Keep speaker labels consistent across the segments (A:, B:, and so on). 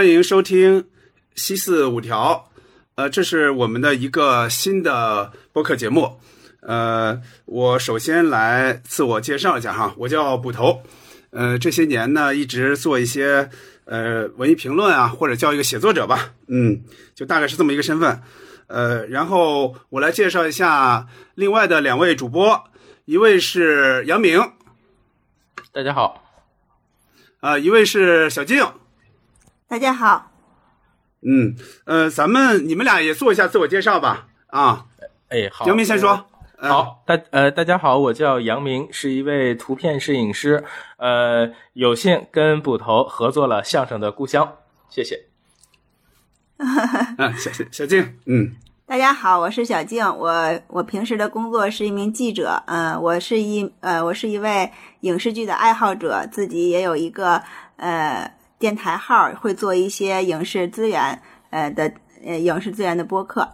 A: 欢迎收听西四五条。呃，这是我们的一个新的播客节目。呃，我首先来自我介绍一下哈，我叫捕头。呃，这些年呢，一直做一些呃文艺评论啊，或者叫一个写作者吧。嗯，就大概是这么一个身份。呃，然后我来介绍一下另外的两位主播，一位是杨明，
B: 大家好。
A: 啊，一位是小静，
C: 大家好。
A: 嗯，呃，咱们你们俩也做一下自我介绍吧。啊，
B: 哎，好，
A: 杨明先说。
B: 好，大呃，大家好，我叫杨明，是一位图片摄影师。呃，有幸跟捕头合作了相声的故乡，谢谢。
A: 啊，小小静，嗯，
C: 大家好，我是小静，我我平时的工作是一名记者，嗯，我是一呃，我是一位影视剧的爱好者，自己也有一个呃电台号，会做一些影视资源呃的呃影视资源的播客。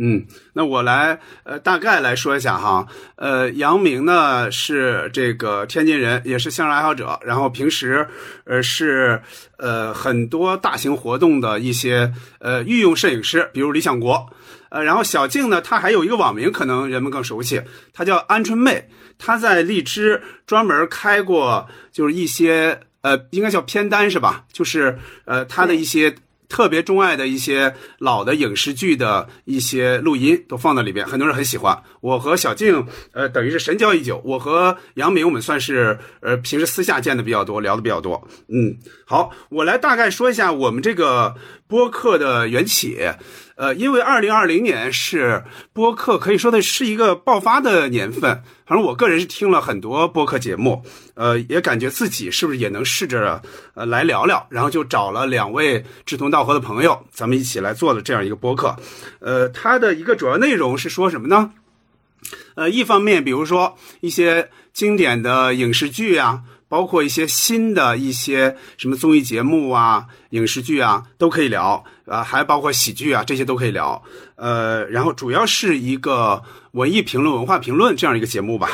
A: 嗯，那我来呃大概来说一下哈，呃，杨明呢是这个天津人，也是相声爱好者，然后平时呃是呃很多大型活动的一些呃御用摄影师，比如李想国，呃，然后小静呢，她还有一个网名，可能人们更熟悉，她叫鹌鹑妹，她在荔枝专门开过就是一些呃应该叫片单是吧？就是呃他的一些。特别钟爱的一些老的影视剧的一些录音都放在里边，很多人很喜欢。我和小静，呃，等于是神交已久。我和杨明，我们算是呃平时私下见的比较多，聊的比较多。嗯，好，我来大概说一下我们这个播客的缘起。呃，因为二零二零年是播客可以说的是一个爆发的年份。反正我个人是听了很多播客节目，呃，也感觉自己是不是也能试着呃来聊聊，然后就找了两位志同道合的朋友，咱们一起来做了这样一个播客。呃，它的一个主要内容是说什么呢？呃，一方面，比如说一些经典的影视剧啊。包括一些新的一些什么综艺节目啊、影视剧啊，都可以聊，啊，还包括喜剧啊，这些都可以聊。呃，然后主要是一个文艺评论、文化评论这样一个节目吧。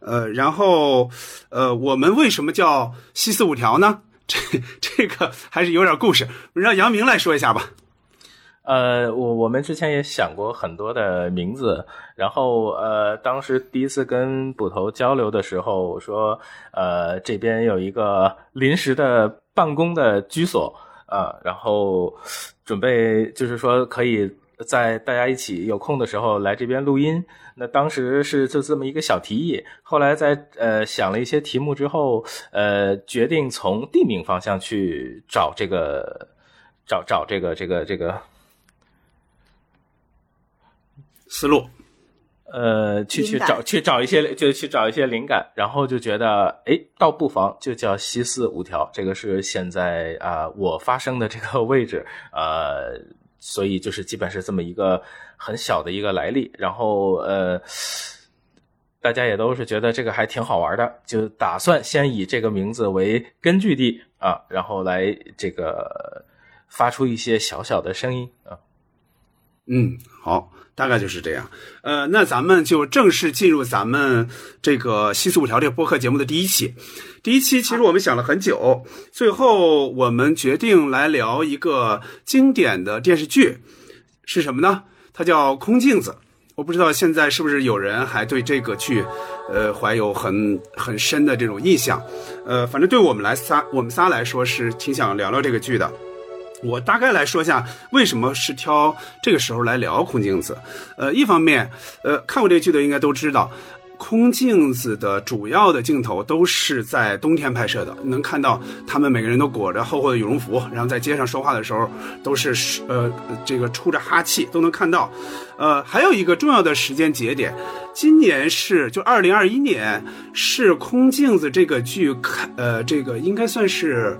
A: 呃，然后呃，我们为什么叫西四五条呢？这这个还是有点故事，让杨明来说一下吧。
B: 呃，我我们之前也想过很多的名字，然后呃，当时第一次跟捕头交流的时候，我说呃，这边有一个临时的办公的居所啊，然后准备就是说可以在大家一起有空的时候来这边录音。那当时是就这么一个小提议，后来在呃想了一些题目之后，呃，决定从地名方向去找这个找找这个这个这个。
A: 思路，
B: 呃，去去找去找一些，就去找一些灵感，然后就觉得，哎，倒不妨就叫西四五条，这个是现在啊我发生的这个位置，呃，所以就是基本是这么一个很小的一个来历，然后呃，大家也都是觉得这个还挺好玩的，就打算先以这个名字为根据地啊，然后来这个发出一些小小的声音啊，
A: 嗯，好。大概就是这样，呃，那咱们就正式进入咱们这个西四五条这个播客节目的第一期。第一期其实我们想了很久，最后我们决定来聊一个经典的电视剧，是什么呢？它叫《空镜子》。我不知道现在是不是有人还对这个剧，呃，怀有很很深的这种印象。呃，反正对我们来仨，我们仨来说是挺想聊聊这个剧的。我大概来说一下为什么是挑这个时候来聊空镜子。呃，一方面，呃，看过这个剧的应该都知道，空镜子的主要的镜头都是在冬天拍摄的，能看到他们每个人都裹着厚厚的羽绒服，然后在街上说话的时候都是呃这个出着哈气，都能看到。呃，还有一个重要的时间节点，今年是就二零二一年，是空镜子这个剧开呃这个应该算是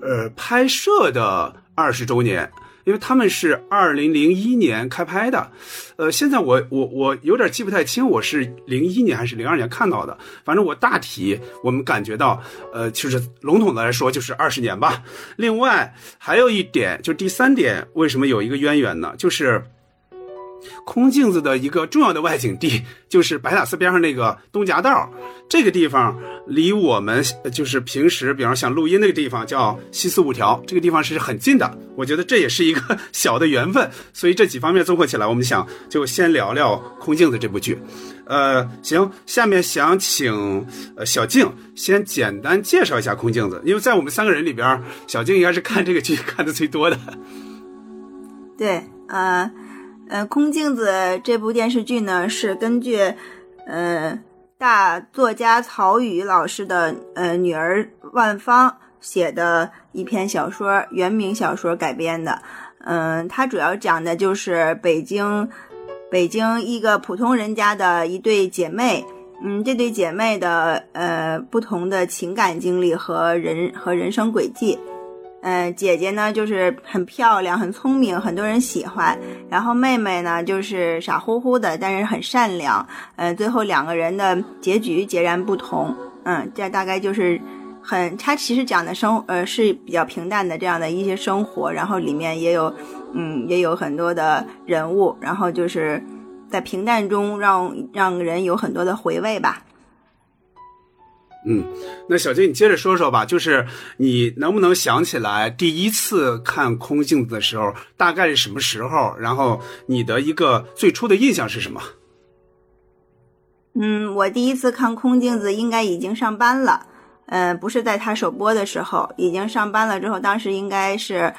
A: 呃拍摄的。二十周年，因为他们是二零零一年开拍的，呃，现在我我我有点记不太清，我是零一年还是零二年看到的，反正我大体我们感觉到，呃，就是笼统的来说就是二十年吧。另外还有一点，就第三点，为什么有一个渊源呢？就是，空镜子的一个重要的外景地就是白塔寺边上那个东夹道，这个地方离我们就是平时，比方想录音那个地方叫西四五条，这个地方是很近的。我觉得这也是一个小的缘分，所以这几方面综合起来，我们想就先聊聊《空镜子》这部剧。呃，行，下面想请呃小静先简单介绍一下《空镜子》，因为在我们三个人里边，小静应该是看这个剧看的最多的。
C: 对，呃，呃，《空镜子》这部电视剧呢，是根据呃大作家曹禺老师的呃女儿万芳写的一篇小说原名小说改编的。嗯，它主要讲的就是北京北京一个普通人家的一对姐妹，嗯，这对姐妹的呃不同的情感经历和人和人生轨迹。嗯，姐姐呢就是很漂亮、很聪明，很多人喜欢。然后妹妹呢就是傻乎乎的，但是很善良。嗯，最后两个人的结局截然不同。嗯，这大概就是很，它其实讲的生呃是比较平淡的这样的一些生活，然后里面也有嗯也有很多的人物，然后就是在平淡中让让人有很多的回味吧。
A: 嗯，那小金，你接着说说吧，就是你能不能想起来第一次看空镜子的时候，大概是什么时候？然后你的一个最初的印象是什么？
C: 嗯，我第一次看空镜子应该已经上班了，呃，不是在他首播的时候，已经上班了之后，当时应该是，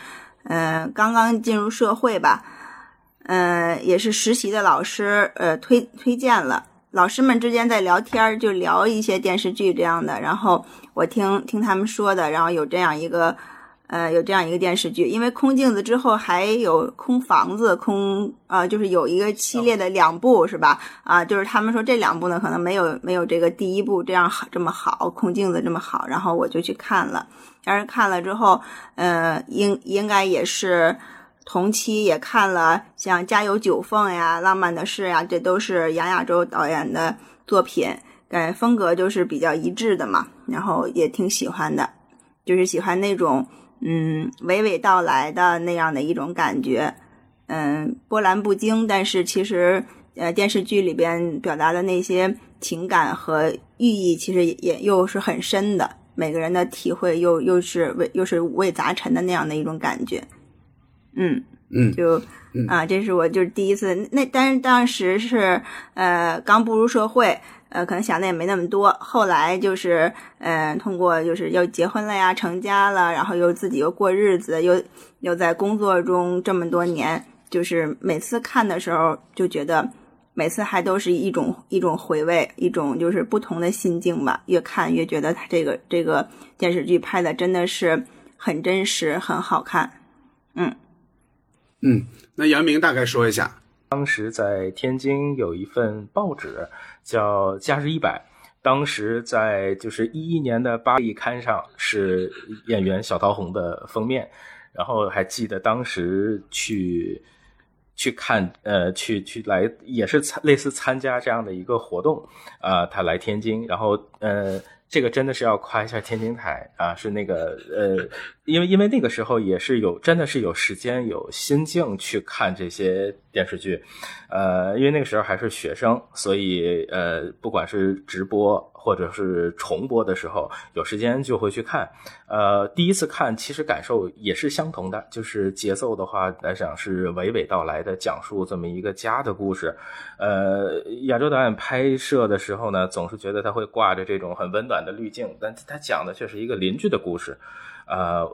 C: 嗯，刚刚进入社会吧，嗯，也是实习的老师，呃，推推荐了。老师们之间在聊天，就聊一些电视剧这样的。然后我听听他们说的，然后有这样一个，呃，有这样一个电视剧。因为空镜子之后还有空房子，空啊，就是有一个系列的两部是吧？啊，就是他们说这两部呢，可能没有没有这个第一部这样好这么好，空镜子这么好。然后我就去看了，但是看了之后，呃，应应该也是。同期也看了像《家有九凤》呀，《浪漫的事》呀，这都是杨亚洲导演的作品，感觉风格就是比较一致的嘛。然后也挺喜欢的，就是喜欢那种嗯娓娓道来的那样的一种感觉，嗯波澜不惊，但是其实呃电视剧里边表达的那些情感和寓意，其实也又是很深的，每个人的体会又又是为又是五味杂陈的那样的一种感觉。嗯
A: 嗯，
C: 就啊，这是我就是第一次那，但是当时是呃刚步入社会，呃可能想的也没那么多。后来就是嗯，通过就是又结婚了呀，成家了，然后又自己又过日子，又又在工作中这么多年，就是每次看的时候就觉得每次还都是一种一种回味，一种就是不同的心境吧。越看越觉得他这个这个电视剧拍的真的是很真实，很好看。嗯。
A: 嗯，那杨明大概说一下，
B: 当时在天津有一份报纸叫《假日一百》，当时在就是一一年的巴黎刊上是演员小桃红的封面，然后还记得当时去去看，呃，去去来也是类似参加这样的一个活动，啊，他来天津，然后呃。这个真的是要夸一下天津台啊，是那个呃，因为因为那个时候也是有真的是有时间有心境去看这些电视剧，呃，因为那个时候还是学生，所以呃，不管是直播或者是重播的时候，有时间就会去看。呃，第一次看其实感受也是相同的，就是节奏的话来讲是娓娓道来的讲述这么一个家的故事。呃，亚洲导演拍摄的时候呢，总是觉得他会挂着这种很温暖。的滤镜，但他讲的却是一个邻居的故事，呃，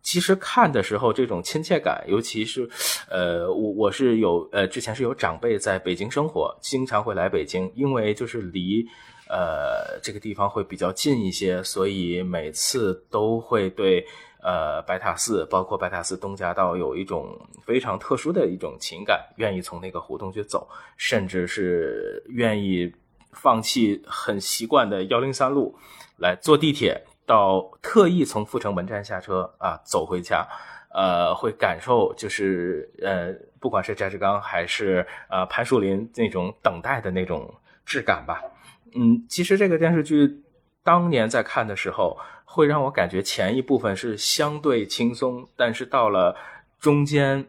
B: 其实看的时候这种亲切感，尤其是，呃，我我是有呃之前是有长辈在北京生活，经常会来北京，因为就是离呃这个地方会比较近一些，所以每次都会对呃白塔寺，包括白塔寺东夹道有一种非常特殊的一种情感，愿意从那个胡同去走，甚至是愿意。放弃很习惯的幺零三路，来坐地铁到特意从阜成门站下车啊，走回家，呃，会感受就是呃，不管是翟志刚还是呃潘树林那种等待的那种质感吧。嗯，其实这个电视剧当年在看的时候，会让我感觉前一部分是相对轻松，但是到了中间。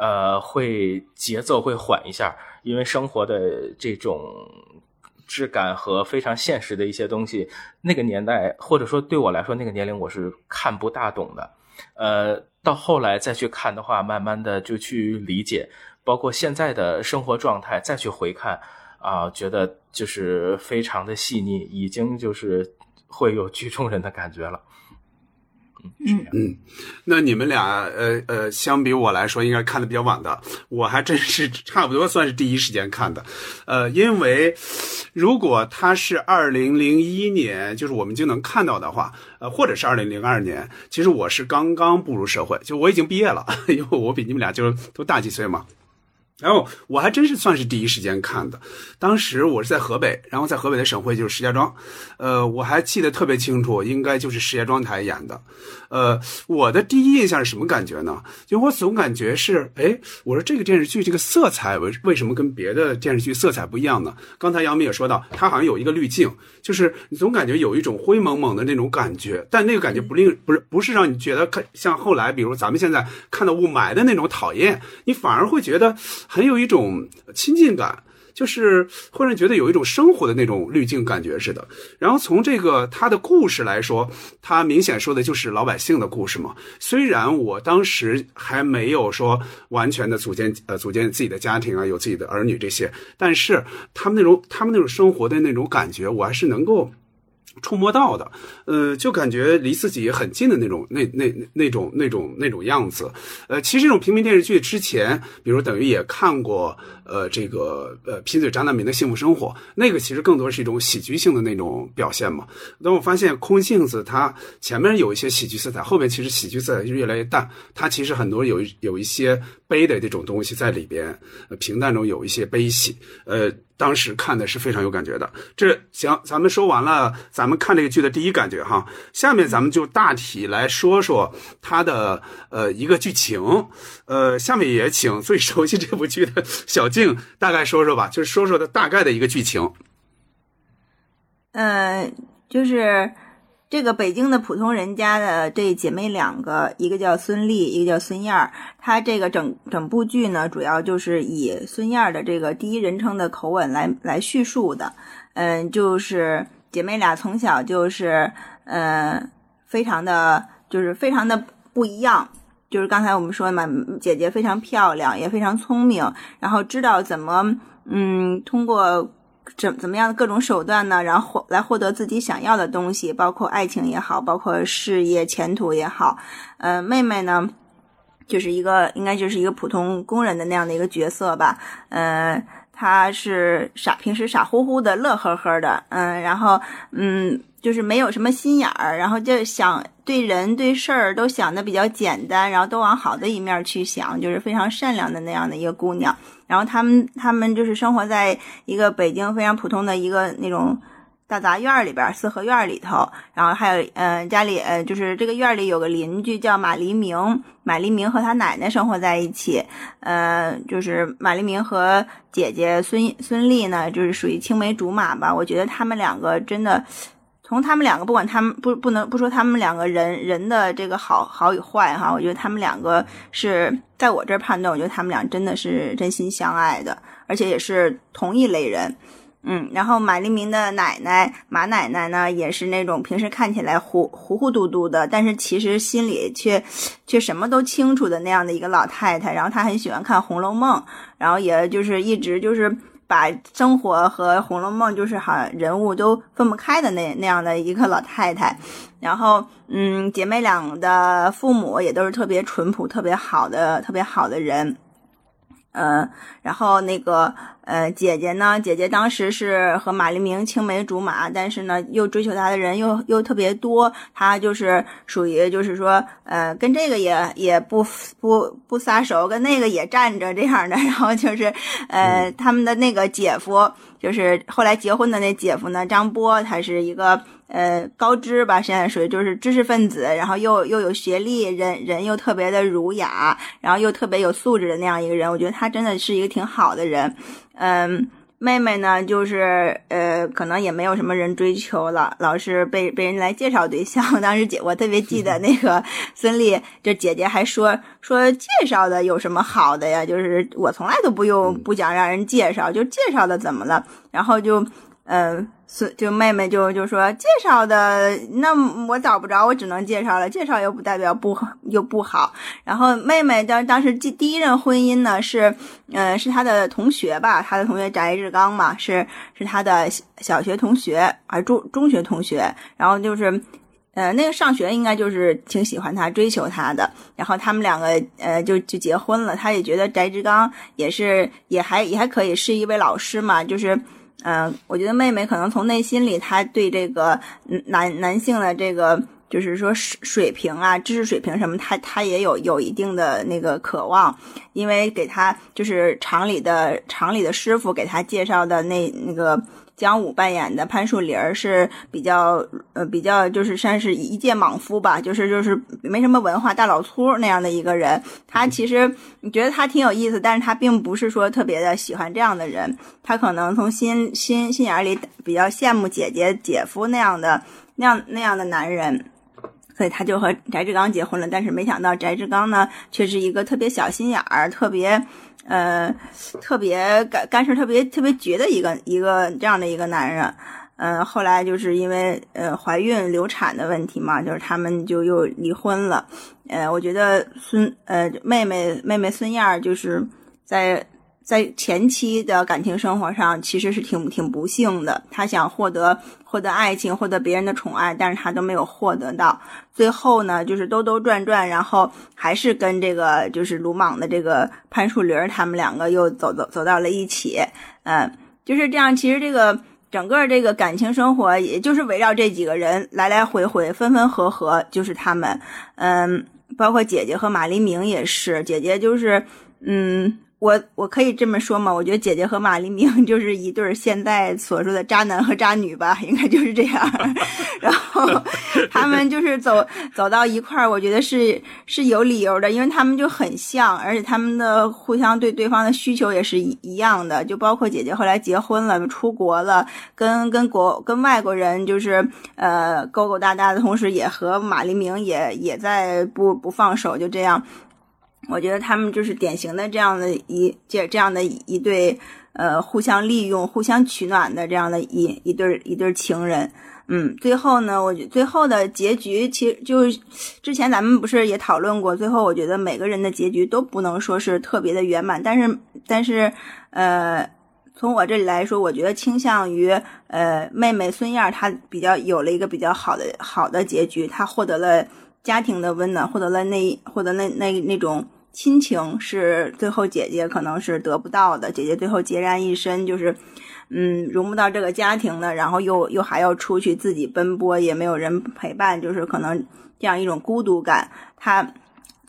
B: 呃，会节奏会缓一下，因为生活的这种质感和非常现实的一些东西，那个年代或者说对我来说那个年龄我是看不大懂的。呃，到后来再去看的话，慢慢的就去理解，包括现在的生活状态再去回看啊，觉得就是非常的细腻，已经就是会有剧中人的感觉了。
C: 嗯
A: 嗯，那你们俩呃呃，相比我来说，应该看的比较晚的，我还真是 差不多算是第一时间看的，呃，因为如果他是二零零一年，就是我们就能看到的话，呃，或者是二零零二年，其实我是刚刚步入社会，就我已经毕业了，因为我比你们俩就都大几岁嘛。然后我还真是算是第一时间看的，当时我是在河北，然后在河北的省会就是石家庄，呃，我还记得特别清楚，应该就是石家庄台演的，呃，我的第一印象是什么感觉呢？就我总感觉是，哎，我说这个电视剧这个色彩为为什么跟别的电视剧色彩不一样呢？刚才杨明也说到，它好像有一个滤镜，就是你总感觉有一种灰蒙蒙的那种感觉，但那个感觉不令不是不是让你觉得看像后来，比如咱们现在看到雾霾的那种讨厌，你反而会觉得。很有一种亲近感，就是会让人觉得有一种生活的那种滤镜感觉似的。然后从这个他的故事来说，他明显说的就是老百姓的故事嘛。虽然我当时还没有说完全的组建呃组建自己的家庭啊，有自己的儿女这些，但是他们那种他们那种生活的那种感觉，我还是能够。触摸到的，呃，就感觉离自己很近的那种，那那那种那种那种样子，呃，其实这种平民电视剧之前，比如等于也看过，呃，这个呃，贫嘴张大民的幸福生活，那个其实更多是一种喜剧性的那种表现嘛。但我发现空镜子它前面有一些喜剧色彩，后面其实喜剧色彩就越来越淡，它其实很多有有一些悲的这种东西在里边，呃平淡中有一些悲喜，呃。当时看的是非常有感觉的。这行，咱们说完了，咱们看这个剧的第一感觉哈。下面咱们就大体来说说它的呃一个剧情。呃，下面也请最熟悉这部剧的小静大概说说吧，就是说说它大概的一个剧情。
C: 嗯，就是。这个北京的普通人家的这姐妹两个，一个叫孙俪，一个叫孙燕儿。她这个整整部剧呢，主要就是以孙燕儿的这个第一人称的口吻来来叙述的。嗯，就是姐妹俩从小就是，嗯，非常的，就是非常的不一样。就是刚才我们说嘛，姐姐非常漂亮，也非常聪明，然后知道怎么，嗯，通过。怎怎么样的各种手段呢？然后来获得自己想要的东西，包括爱情也好，包括事业前途也好。呃，妹妹呢，就是一个应该就是一个普通工人的那样的一个角色吧。呃，她是傻，平时傻乎乎的，乐呵呵的。嗯，然后嗯。就是没有什么心眼儿，然后就想对人对事儿都想的比较简单，然后都往好的一面去想，就是非常善良的那样的一个姑娘。然后他们他们就是生活在一个北京非常普通的一个那种大杂院里边，四合院里头。然后还有嗯家里呃就是这个院里有个邻居叫马黎明，马黎明和他奶奶生活在一起。呃，就是马黎明和姐姐孙孙俪呢，就是属于青梅竹马吧。我觉得他们两个真的。从他们两个，不管他们不不能不说他们两个人人的这个好好与坏哈，我觉得他们两个是在我这儿判断，我觉得他们俩真的是真心相爱的，而且也是同一类人，嗯。然后马黎明的奶奶马奶奶呢，也是那种平时看起来糊糊糊涂涂的，但是其实心里却却什么都清楚的那样的一个老太太。然后她很喜欢看《红楼梦》，然后也就是一直就是。把生活和《红楼梦》就是好人物都分不开的那那样的一个老太太，然后嗯，姐妹俩的父母也都是特别淳朴、特别好的、特别好的人。嗯，然后那个呃，姐姐呢？姐姐当时是和马黎明青梅竹马，但是呢，又追求她的人又又特别多。她就是属于就是说，呃，跟这个也也不不不撒手，跟那个也站着这样的。然后就是，呃，他们的那个姐夫，就是后来结婚的那姐夫呢，张波，他是一个。呃，高知吧，现在属于就是知识分子，然后又又有学历，人人又特别的儒雅，然后又特别有素质的那样一个人，我觉得他真的是一个挺好的人。嗯，妹妹呢，就是呃，可能也没有什么人追求了，老是被被人来介绍对象。当时姐我特别记得那个孙俪，这姐姐还说说介绍的有什么好的呀？就是我从来都不用不想让人介绍，就介绍的怎么了？然后就嗯。是，就妹妹就就说介绍的，那我找不着，我只能介绍了。介绍又不代表不又不好。然后妹妹当当时第第一任婚姻呢是，嗯，是她的同学吧，她的同学翟志刚嘛，是是她的小学同学还是中中学同学。然后就是，呃，那个上学应该就是挺喜欢他，追求他的。然后他们两个呃就就结婚了。他也觉得翟志刚也是也还也还可以，是一位老师嘛，就是。嗯，我觉得妹妹可能从内心里，她对这个男男性的这个，就是说水水平啊，知识水平什么，她她也有有一定的那个渴望，因为给她就是厂里的厂里的师傅给她介绍的那那个。姜武扮演的潘树林儿是比较呃比较就是算是一介莽夫吧，就是就是没什么文化大老粗那样的一个人。他其实你觉得他挺有意思，但是他并不是说特别的喜欢这样的人。他可能从心心心眼里比较羡慕姐姐姐夫那样的那样那样的男人，所以他就和翟志刚结婚了。但是没想到翟志刚呢，却是一个特别小心眼儿，特别。呃，特别干干事特别特别绝的一个一个这样的一个男人，嗯，后来就是因为呃怀孕流产的问题嘛，就是他们就又离婚了。呃，我觉得孙呃妹妹妹妹孙燕就是在。在前期的感情生活上，其实是挺挺不幸的。他想获得获得爱情，获得别人的宠爱，但是他都没有获得到。最后呢，就是兜兜转转，然后还是跟这个就是鲁莽的这个潘树林他们两个又走走走到了一起。嗯，就是这样。其实这个整个这个感情生活，也就是围绕这几个人来来回回，分分合合，就是他们。嗯，包括姐姐和马黎明也是，姐姐就是嗯。我我可以这么说吗？我觉得姐姐和马黎明 就是一对现在所说的渣男和渣女吧，应该就是这样。然后他们就是走走到一块儿，我觉得是是有理由的，因为他们就很像，而且他们的互相对对方的需求也是一一样的。就包括姐姐后来结婚了，出国了，跟跟国跟外国人就是呃勾勾搭搭的同时，也和马黎明也也在不不放手，就这样。我觉得他们就是典型的这样的一这这样的一对，呃，互相利用、互相取暖的这样的一一对一对情人。嗯，最后呢，我觉最后的结局其实就是之前咱们不是也讨论过，最后我觉得每个人的结局都不能说是特别的圆满，但是但是呃，从我这里来说，我觉得倾向于呃妹妹孙燕她比较有了一个比较好的好的结局，她获得了家庭的温暖，获得了那获得那那那种。亲情是最后姐姐可能是得不到的，姐姐最后孑然一身，就是，嗯，融不到这个家庭的，然后又又还要出去自己奔波，也没有人陪伴，就是可能这样一种孤独感。她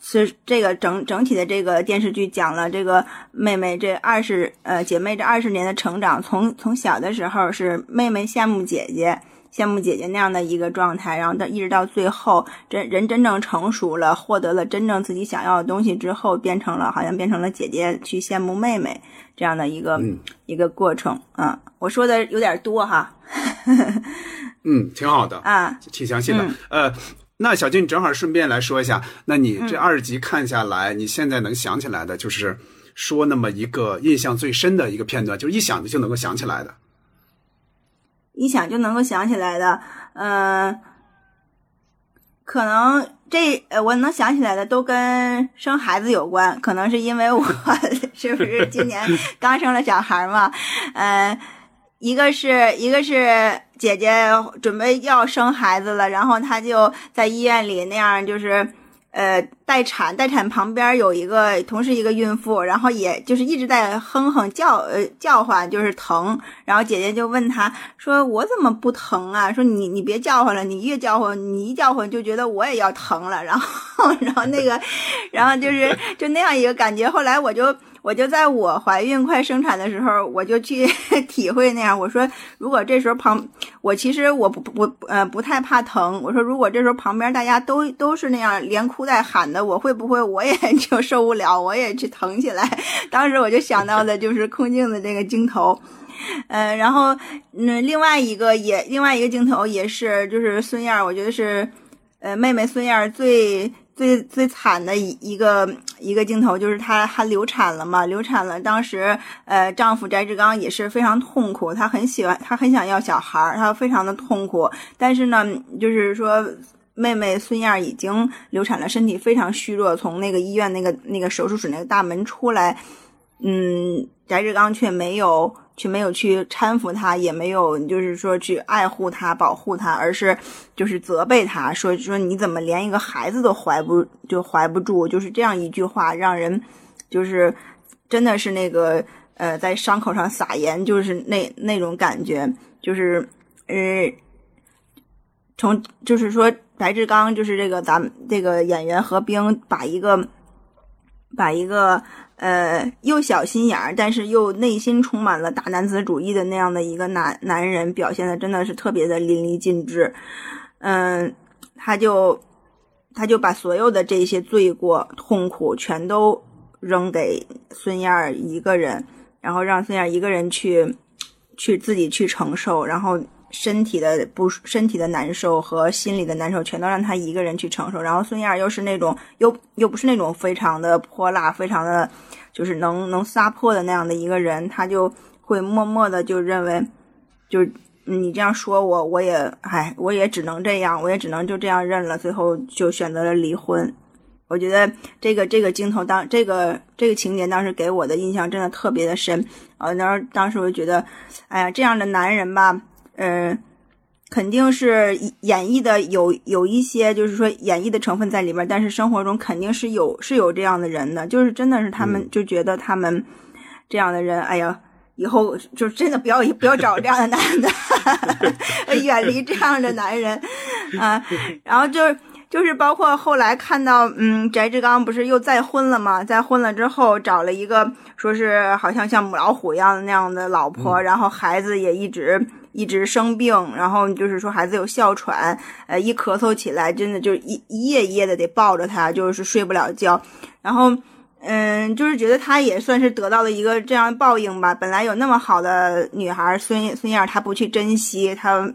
C: 是这个整整体的这个电视剧讲了这个妹妹这二十呃姐妹这二十年的成长，从从小的时候是妹妹羡慕姐姐。羡慕姐姐那样的一个状态，然后到一直到最后，真人真正成熟了，获得了真正自己想要的东西之后，变成了好像变成了姐姐去羡慕妹妹这样的一个一个过程。嗯，我说的有点多哈。
A: 嗯，挺好的
C: 啊，
A: 挺详细的。呃，那小金正好顺便来说一下，那你这二十集看下来，你现在能想起来的，就是说那么一个印象最深的一个片段，就是一想就能够想起来的。
C: 一想就能够想起来的，嗯，可能这呃我能想起来的都跟生孩子有关，可能是因为我 是不是今年刚生了小孩嘛，嗯，一个是一个是姐姐准备要生孩子了，然后她就在医院里那样就是。呃，待产，待产旁边有一个同时一个孕妇，然后也就是一直在哼哼叫，呃叫唤，就是疼。然后姐姐就问他说：“我怎么不疼啊？”说：“你你别叫唤了，你越叫唤，你一叫唤就觉得我也要疼了。”然后，然后那个，然后就是就那样一个感觉。后来我就我就在我怀孕快生产的时候，我就去 体会那样。我说，如果这时候旁，我其实我不不呃不太怕疼。我说，如果这时候旁边大家都都是那样连哭带喊的，我会不会我也 就受不了，我也去疼起来？当时我就想到的就是空镜的这个镜头。嗯，然后嗯，另外一个也另外一个镜头也是，就是孙燕，我觉得是呃妹妹孙燕最最最惨的一一个一个镜头，就是她还流产了嘛，流产了。当时呃丈夫翟志刚也是非常痛苦，他很喜欢，他很想要小孩儿，他非常的痛苦。但是呢，就是说妹妹孙燕已经流产了，身体非常虚弱，从那个医院那个那个手术室那个大门出来，嗯，翟志刚却没有。却没有去搀扶他，也没有就是说去爱护他、保护他，而是就是责备他说说你怎么连一个孩子都怀不就怀不住？就是这样一句话，让人就是真的是那个呃，在伤口上撒盐，就是那那种感觉，就是呃，从就是说白志刚就是这个咱们这个演员何冰把一个把一个。呃，又小心眼儿，但是又内心充满了大男子主义的那样的一个男男人，表现的真的是特别的淋漓尽致。嗯，他就他就把所有的这些罪过、痛苦全都扔给孙燕儿一个人，然后让孙燕儿一个人去去自己去承受，然后。身体的不身体的难受和心理的难受，全都让他一个人去承受。然后孙燕又是那种又又不是那种非常的泼辣、非常的，就是能能撒泼的那样的一个人，他就会默默的就认为，就你这样说我，我也唉，我也只能这样，我也只能就这样认了。最后就选择了离婚。我觉得这个这个镜头当这个这个情节当时给我的印象真的特别的深。呃，当当时我就觉得，哎呀，这样的男人吧。嗯，肯定是演绎的有有一些，就是说演绎的成分在里边，但是生活中肯定是有是有这样的人的，就是真的是他们就觉得他们这样的人，哎呀，以后就真的不要不要找这样的男的，远离这样的男人啊。然后就就是包括后来看到，嗯，翟志刚不是又再婚了吗？再婚了之后找了一个说是好像像母老虎一样的那样的老婆，然后孩子也一直。一直生病，然后就是说孩子有哮喘，呃，一咳嗽起来，真的就一一夜一夜的得抱着他，就是睡不了觉。然后，嗯，就是觉得他也算是得到了一个这样报应吧。本来有那么好的女孩孙孙燕，她不去珍惜，她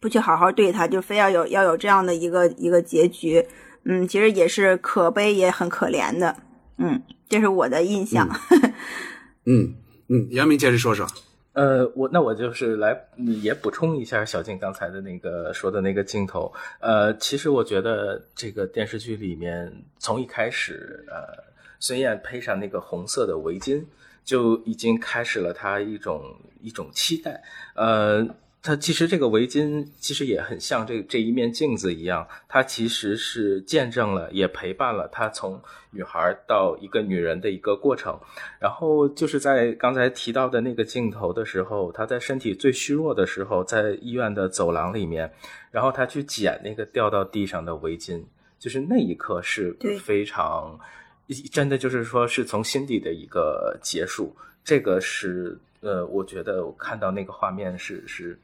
C: 不去好好对她，就非要有要有这样的一个一个结局。嗯，其实也是可悲，也很可怜的。嗯，这是我的印象。
A: 嗯嗯，杨明接着说说。
B: 呃，我那我就是来也补充一下小静刚才的那个说的那个镜头。呃，其实我觉得这个电视剧里面从一开始，呃，孙燕配上那个红色的围巾，就已经开始了她一种一种期待。呃。它其实这个围巾其实也很像这这一面镜子一样，它其实是见证了也陪伴了她从女孩到一个女人的一个过程。然后就是在刚才提到的那个镜头的时候，她在身体最虚弱的时候，在医院的走廊里面，然后她去捡那个掉到地上的围巾，就是那一刻是非常真的，就是说是从心底的一个结束。这个是呃，我觉得我看到那个画面是是。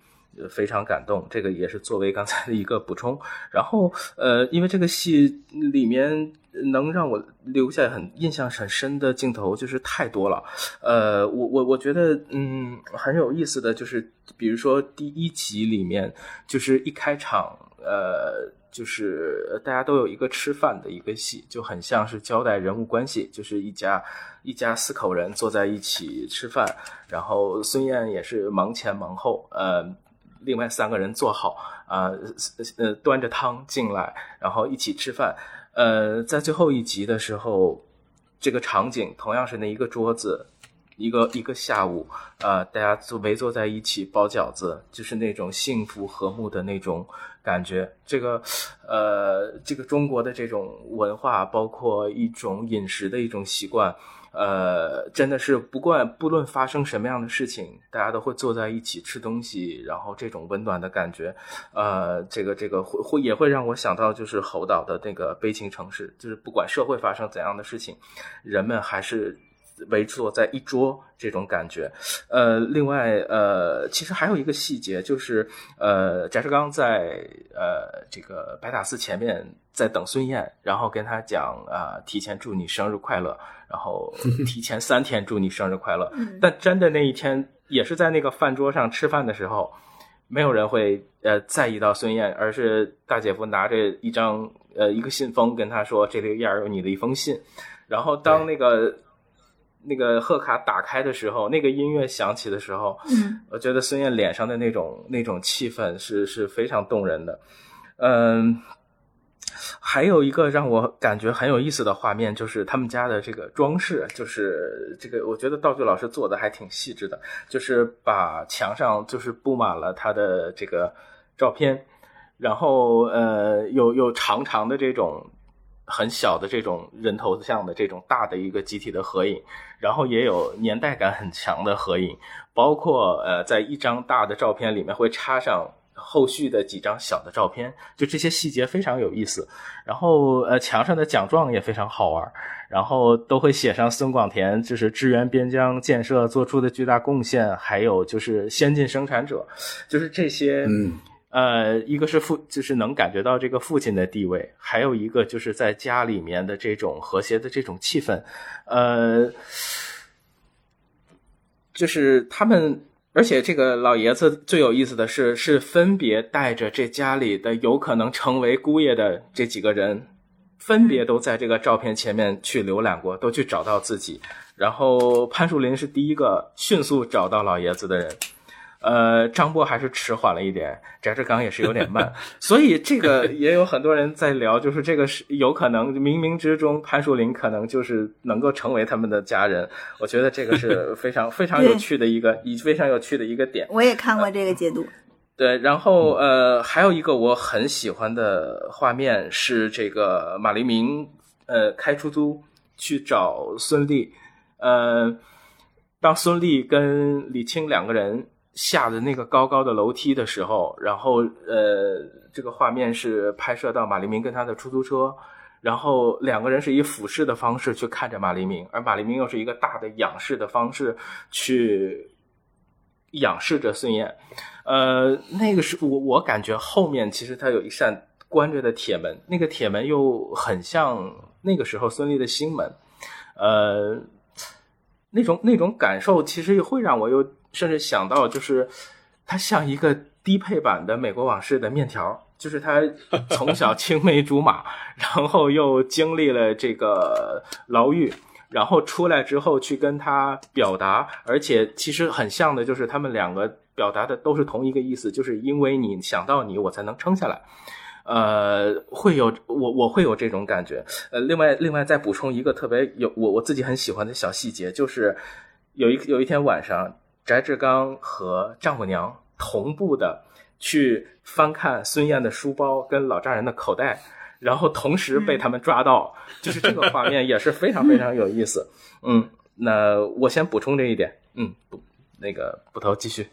B: 非常感动，这个也是作为刚才的一个补充。然后，呃，因为这个戏里面能让我留下很印象很深的镜头就是太多了。呃，我我我觉得，嗯，很有意思的就是，比如说第一集里面，就是一开场，呃，就是大家都有一个吃饭的一个戏，就很像是交代人物关系，就是一家一家四口人坐在一起吃饭，然后孙燕也是忙前忙后，呃。另外三个人坐好啊，呃，端着汤进来，然后一起吃饭。呃，在最后一集的时候，这个场景同样是那一个桌子，一个一个下午，呃，大家坐围坐在一起包饺子，就是那种幸福和睦的那种感觉。这个，呃，这个中国的这种文化，包括一种饮食的一种习惯。呃，真的是不管不论发生什么样的事情，大家都会坐在一起吃东西，然后这种温暖的感觉，呃，这个这个会会也会让我想到就是侯导的那个悲情城市，就是不管社会发生怎样的事情，人们还是围坐在一桌这种感觉。呃，另外呃，其实还有一个细节就是呃，翟志刚在呃这个白塔寺前面在等孙燕，然后跟他讲啊，提前祝你生日快乐，然后 提前三天祝你生日快乐。但真的那一天也是在那个饭桌上吃饭的时候。没有人会呃在意到孙燕，而是大姐夫拿着一张呃一个信封跟他说：“这里燕儿有你的一封信。”然后当那个那个贺卡打开的时候，那个音乐响起的时候，
C: 嗯，
B: 我觉得孙燕脸上的那种那种气氛是是非常动人的，嗯。还有一个让我感觉很有意思的画面，就是他们家的这个装饰，就是这个我觉得道具老师做的还挺细致的，就是把墙上就是布满了他的这个照片，然后呃有有长长的这种很小的这种人头像的这种大的一个集体的合影，然后也有年代感很强的合影，包括呃在一张大的照片里面会插上。后续的几张小的照片，就这些细节非常有意思。然后，呃，墙上的奖状也非常好玩。然后都会写上孙广田就是支援边疆建设做出的巨大贡献，还有就是先进生产者，就是这些。
A: 嗯，
B: 呃，一个是父，就是能感觉到这个父亲的地位，还有一个就是在家里面的这种和谐的这种气氛。呃，就是他们。而且这个老爷子最有意思的是，是分别带着这家里的有可能成为姑爷的这几个人，分别都在这个照片前面去浏览过，都去找到自己。然后潘树林是第一个迅速找到老爷子的人。呃，张波还是迟缓了一点，翟志刚也是有点慢，所以这个也有很多人在聊，就是这个是有可能冥冥之中潘树林可能就是能够成为他们的家人，我觉得这个是 非常非常有趣的一个，以非常有趣的一个点。
C: 我也看过这个解读。
B: 对，然后呃，还有一个我很喜欢的画面是这个马黎明呃开出租去找孙俪，呃，当孙俪跟李青两个人。下的那个高高的楼梯的时候，然后呃，这个画面是拍摄到马黎明跟他的出租车，然后两个人是以俯视的方式去看着马黎明，而马黎明又是一个大的仰视的方式去仰视着孙燕。呃，那个是我我感觉后面其实他有一扇关着的铁门，那个铁门又很像那个时候孙俪的心门，呃，那种那种感受其实也会让我又。甚至想到，就是它像一个低配版的《美国往事》的面条，就是他从小 青梅竹马，然后又经历了这个牢狱，然后出来之后去跟他表达，而且其实很像的，就是他们两个表达的都是同一个意思，就是因为你想到你，我才能撑下来。呃，会有我我会有这种感觉。呃，另外另外再补充一个特别有我我自己很喜欢的小细节，就是有一有一天晚上。翟志刚和丈母娘同步的去翻看孙燕的书包跟老丈人的口袋，然后同时被他们抓到，就是这个画面也是非常非常有意思。嗯，那我先补充这一点。嗯，不，那个捕头继续。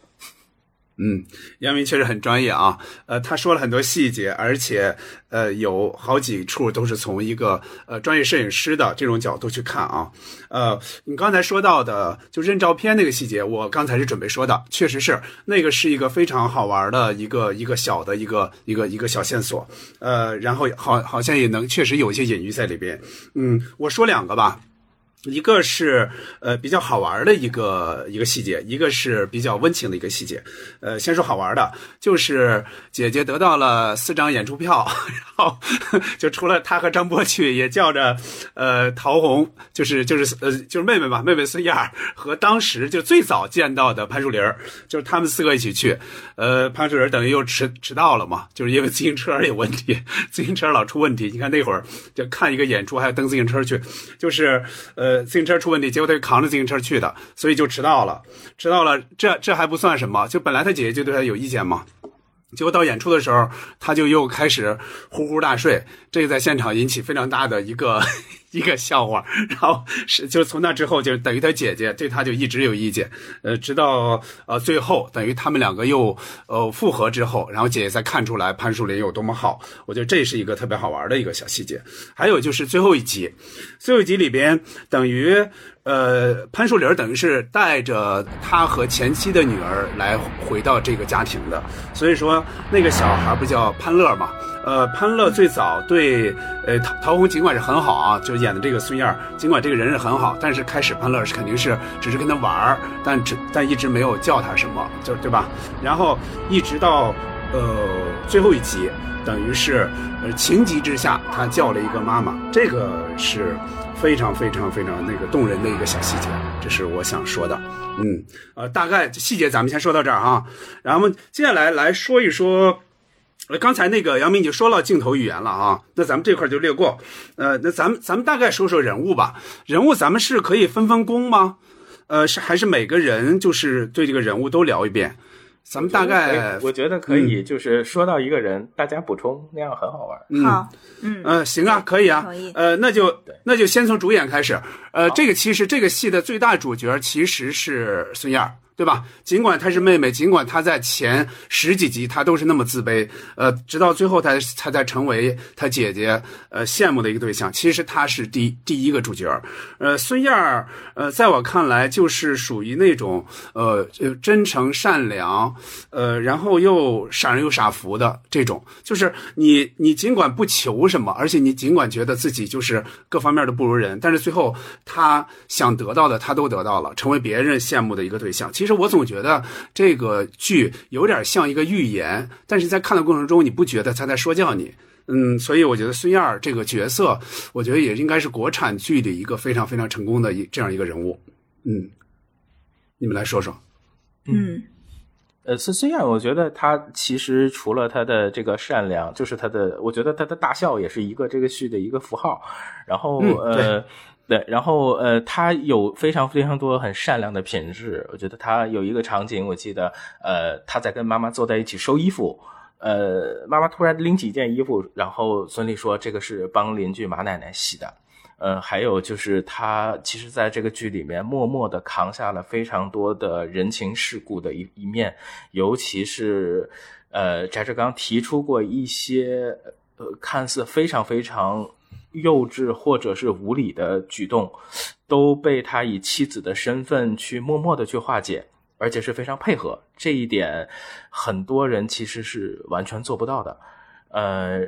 A: 嗯，杨明确实很专业啊，呃，他说了很多细节，而且呃，有好几处都是从一个呃专业摄影师的这种角度去看啊，呃，你刚才说到的就认照片那个细节，我刚才是准备说的，确实是那个是一个非常好玩的一个一个小的一个一个一个小线索，呃，然后好好像也能确实有一些隐喻在里边，嗯，我说两个吧。一个是呃比较好玩的一个一个细节，一个是比较温情的一个细节。呃，先说好玩的，就是姐姐得到了四张演出票，然后就除了她和张波去，也叫着呃陶虹，就是就是呃就是妹妹嘛，妹妹孙燕和当时就最早见到的潘树林就是他们四个一起去。呃，潘树林等于又迟迟到了嘛，就是因为自行车有问题，自行车老出问题。你看那会儿就看一个演出，还要蹬自行车去，就是呃。呃，自行车出问题，结果他就扛着自行车去的，所以就迟到了。迟到了，这这还不算什么，就本来他姐姐就对他有意见嘛。结果到演出的时候，他就又开始呼呼大睡，这个在现场引起非常大的一个 一个笑话，然后是就从那之后就等于他姐姐对他就一直有意见，呃，直到呃最后等于他们两个又呃复合之后，然后姐姐才看出来潘树林有多么好，我觉得这是一个特别好玩的一个小细节。还有就是最后一集，最后一集里边等于。呃，潘树林等于是带着他和前妻的女儿来回到这个家庭的，所以说那个小孩不叫潘乐嘛？呃，潘乐最早对呃陶陶虹尽管是很好啊，就演的这个孙燕，尽管这个人是很好，但是开始潘乐是肯定是只是跟他玩，但只但一直没有叫他什么，就对吧？然后一直到呃最后一集，等于是呃情急之下他叫了一个妈妈，这个是。非常非常非常那个动人的一个小细节，这是我想说的。嗯，呃，大概细节咱们先说到这儿哈，然后接下来来说一说，刚才那个杨明已经说了镜头语言了啊，那咱们这块就略过。呃，那咱们咱们大概说说人物吧，人物咱们是可以分分工吗？呃，是还是每个人就是对这个人物都聊一遍？咱们大概，
B: 我觉得可以，就是说到一个人，大家补充，那样很好玩。
C: 好，嗯，
A: 呃，行啊，可以啊，
C: 可以。
A: 呃，那就那就先从主演开始。呃，这个其实这个戏的最大主角其实是孙燕。对吧？尽管她是妹妹，尽管她在前十几集她都是那么自卑，呃，直到最后她她才成为她姐姐呃羡慕的一个对象。其实她是第第一个主角，呃，孙燕儿，呃，在我看来就是属于那种呃真诚善良，呃，然后又傻人又傻福的这种。就是你你尽管不求什么，而且你尽管觉得自己就是各方面都不如人，但是最后他想得到的他都得到了，成为别人羡慕的一个对象。其实。其实我总觉得这个剧有点像一个寓言，但是在看的过程中，你不觉得他在说教你？嗯，所以我觉得孙燕这个角色，我觉得也应该是国产剧的一个非常非常成功的一这样一个人物。嗯，你们来说说。
C: 嗯，
B: 呃，孙孙燕，我觉得她其实除了她的这个善良，就是她的，我觉得她的大笑也是一个这个剧的一个符号。然后呃。对，然后呃，他有非常非常多很善良的品质。我觉得他有一个场景，我记得，呃，他在跟妈妈坐在一起收衣服，呃，妈妈突然拎起一件衣服，然后孙俪说这个是帮邻居马奶奶洗的。呃，还有就是他其实在这个剧里面默默的扛下了非常多的人情世故的一一面，尤其是呃，翟志刚提出过一些呃看似非常非常。幼稚或者是无理的举动，都被他以妻子的身份去默默的去化解，而且是非常配合。这一点，很多人其实是完全做不到的。呃，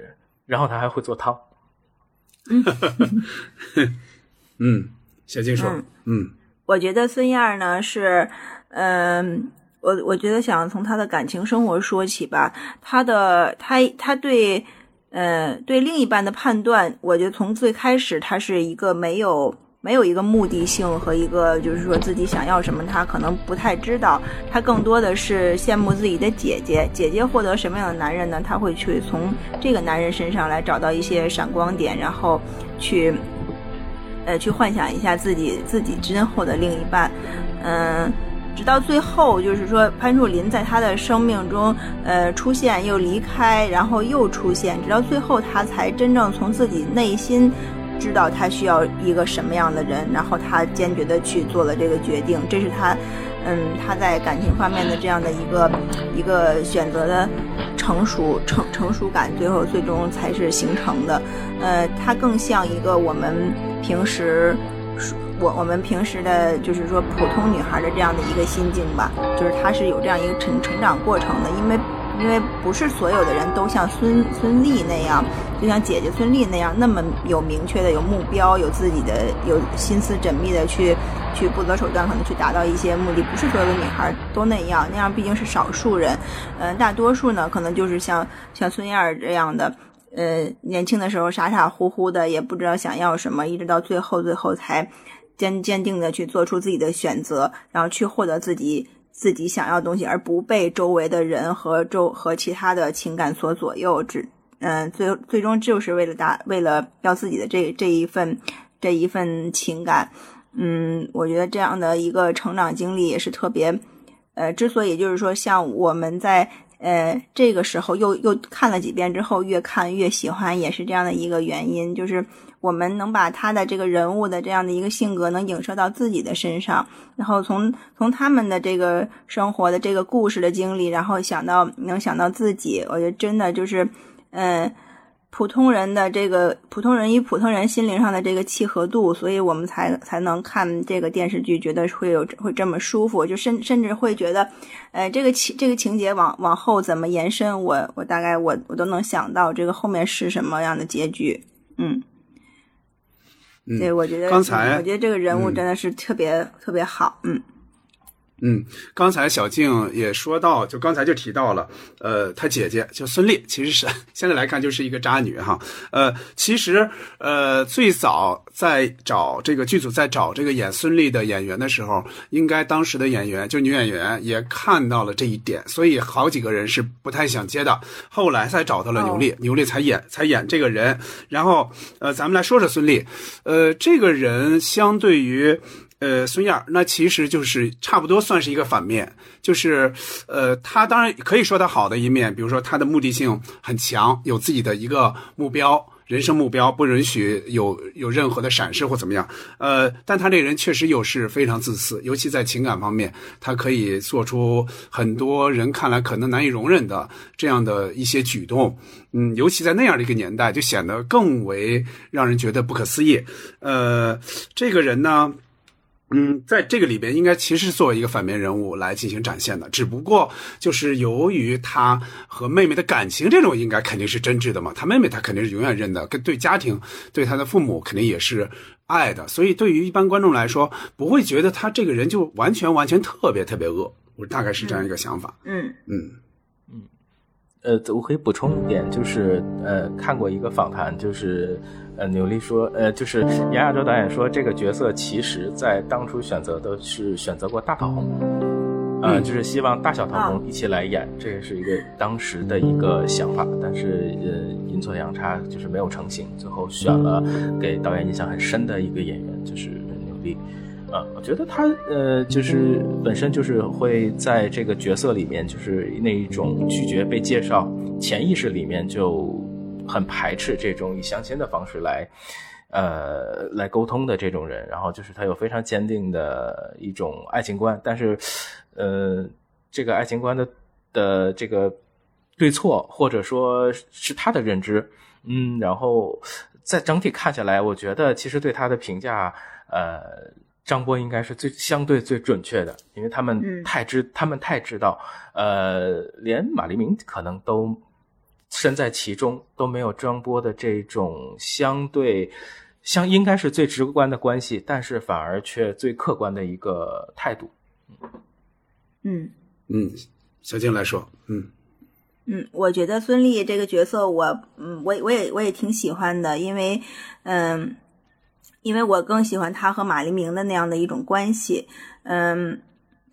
B: 然后他还会做汤。
A: 嗯，小金说，嗯，
C: 我觉得孙燕呢是，嗯，我我觉得想从他的感情生活说起吧。他的，他他对。呃，对另一半的判断，我觉得从最开始他是一个没有没有一个目的性和一个就是说自己想要什么，他可能不太知道，他更多的是羡慕自己的姐姐，姐姐获得什么样的男人呢？他会去从这个男人身上来找到一些闪光点，然后去呃去幻想一下自己自己之后的另一半，嗯。直到最后，就是说潘树林在他的生命中，呃，出现又离开，然后又出现，直到最后他才真正从自己内心知道他需要一个什么样的人，然后他坚决的去做了这个决定。这是他，嗯，他在感情方面的这样的一个一个选择的成熟成成熟感，最后最终才是形成的。呃，他更像一个我们平时。我我们平时的，就是说普通女孩的这样的一个心境吧，就是她是有这样一个成成长过程的，因为因为不是所有的人都像孙孙俪那样，就像姐姐孙俪那样那么有明确的有目标，有自己的有心思缜密的去去不择手段可能去达到一些目的，不是所有的女孩都那样，那样毕竟是少数人，嗯，大多数呢可能就是像像孙燕儿这样的。呃，年轻的时候傻傻乎乎的，也不知道想要什么，一直到最后，最后才坚坚定的去做出自己的选择，然后去获得自己自己想要的东西，而不被周围的人和周和其他的情感所左右。只嗯，最最终就是为了达，为了要自己的这这一份这一份情感。嗯，我觉得这样的一个成长经历也是特别，呃，之所以就是说，像我们在。呃，这个时候又又看了几遍之后，越看越喜欢，也是这样的一个原因，就是我们能把他的这个人物的这样的一个性格能影射到自己的身上，然后从从他们的这个生活的这个故事的经历，然后想到能想到自己，我觉得真的就是，嗯。普通人的这个普通人与普通人心灵上的这个契合度，所以我们才才能看这个电视剧，觉得会有会这么舒服，就甚甚至会觉得，呃，这个情这个情节往往后怎么延伸，我我大概我我都能想到这个后面是什么样的结局，嗯，对，我觉得
A: 刚才
C: 我觉得这个人物真的是特别特别好，嗯。
A: 嗯，刚才小静也说到，就刚才就提到了，呃，她姐姐叫孙俪，其实是现在来看就是一个渣女哈。呃，其实呃，最早在找这个剧组在找这个演孙俪的演员的时候，应该当时的演员就女演员也看到了这一点，所以好几个人是不太想接的。后来才找到了牛莉，牛莉才演才演这个人。然后呃，咱们来说说孙俪，呃，这个人相对于。呃，孙燕儿那其实就是差不多算是一个反面，就是，呃，他当然可以说他好的一面，比如说他的目的性很强，有自己的一个目标，人生目标，不允许有有任何的闪失或怎么样。呃，但他这人确实有是非常自私，尤其在情感方面，他可以做出很多人看来可能难以容忍的这样的一些举动。嗯，尤其在那样的一个年代，就显得更为让人觉得不可思议。呃，这个人呢？嗯，在这个里边，应该其实作为一个反面人物来进行展现的。只不过就是由于他和妹妹的感情，这种应该肯定是真挚的嘛。他妹妹他肯定是永远认的，跟对家庭、对他的父母肯定也是爱的。所以对于一般观众来说，不会觉得他这个人就完全完全特别特别恶。我大概是这样一个想法。
C: 嗯
A: 嗯
B: 嗯。呃，我可以补充一点，就是呃，看过一个访谈，就是。呃，牛莉说，呃，就是杨亚洲导演说，这个角色其实在当初选择的是选择过大桃红，呃，就是希望大小桃红一起来演，这也是一个当时的一个想法，但是呃，阴错阳差，就是没有成型，最后选了给导演印象很深的一个演员，就是牛莉。呃，我觉得他呃，就是本身就是会在这个角色里面，就是那一种拒绝被介绍，潜意识里面就。很排斥这种以相亲的方式来，呃，来沟通的这种人。然后就是他有非常坚定的一种爱情观，但是，呃，这个爱情观的的这个对错，或者说是他的认知，嗯，然后在整体看下来，我觉得其实对他的评价，呃，张波应该是最相对最准确的，因为他们太知，他们太知道，呃，连马黎明可能都。身在其中都没有张波的这种相对，相应该是最直观的关系，但是反而却最客观的一个态度。
C: 嗯
A: 嗯，小静来说，嗯
C: 嗯，我觉得孙俪这个角色，我嗯，我我也我也挺喜欢的，因为嗯，因为我更喜欢她和马黎明的那样的一种关系，嗯。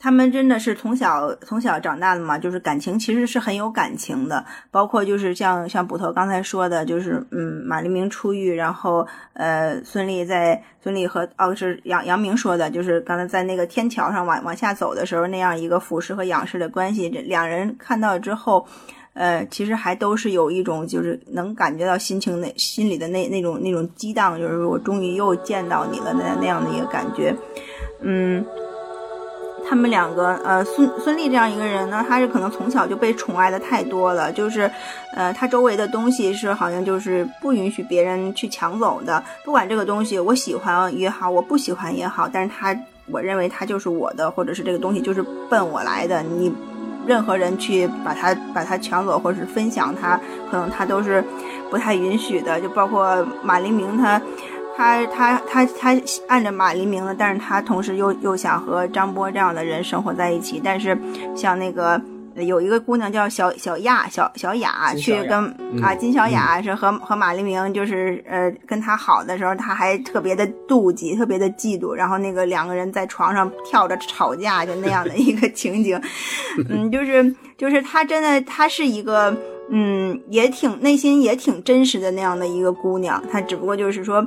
C: 他们真的是从小从小长大的嘛，就是感情其实是很有感情的，包括就是像像捕头刚才说的，就是嗯，马黎明出狱，然后呃，孙俪在孙俪和哦是杨杨明说的，就是刚才在那个天桥上往往下走的时候那样一个俯视和仰视的关系，这两人看到之后，呃，其实还都是有一种就是能感觉到心情那心里的那那种那种激荡，就是我终于又见到你了那那样的一个感觉，嗯。他们两个，呃，孙孙俪这样一个人呢，他是可能从小就被宠爱的太多了，就是，呃，他周围的东西是好像就是不允许别人去抢走的，不管这个东西我喜欢也好，我不喜欢也好，但是他我认为他就是我的，或者是这个东西就是奔我来的，你任何人去把它把它抢走或者是分享它，可能他都是不太允许的，就包括马黎明他。他他他他按着马黎明的，但是他同时又又想和张波这样的人生活在一起。但是像那个有一个姑娘叫小小亚小小雅，去跟啊金小雅是和和马黎明就是呃跟他好的时候，他还特别的妒忌，特别的嫉妒。然后那个两个人在床上跳着吵架，就那样的一个情景。嗯，就是就是他真的他是一个。嗯，也挺内心也挺真实的那样的一个姑娘，她只不过就是说，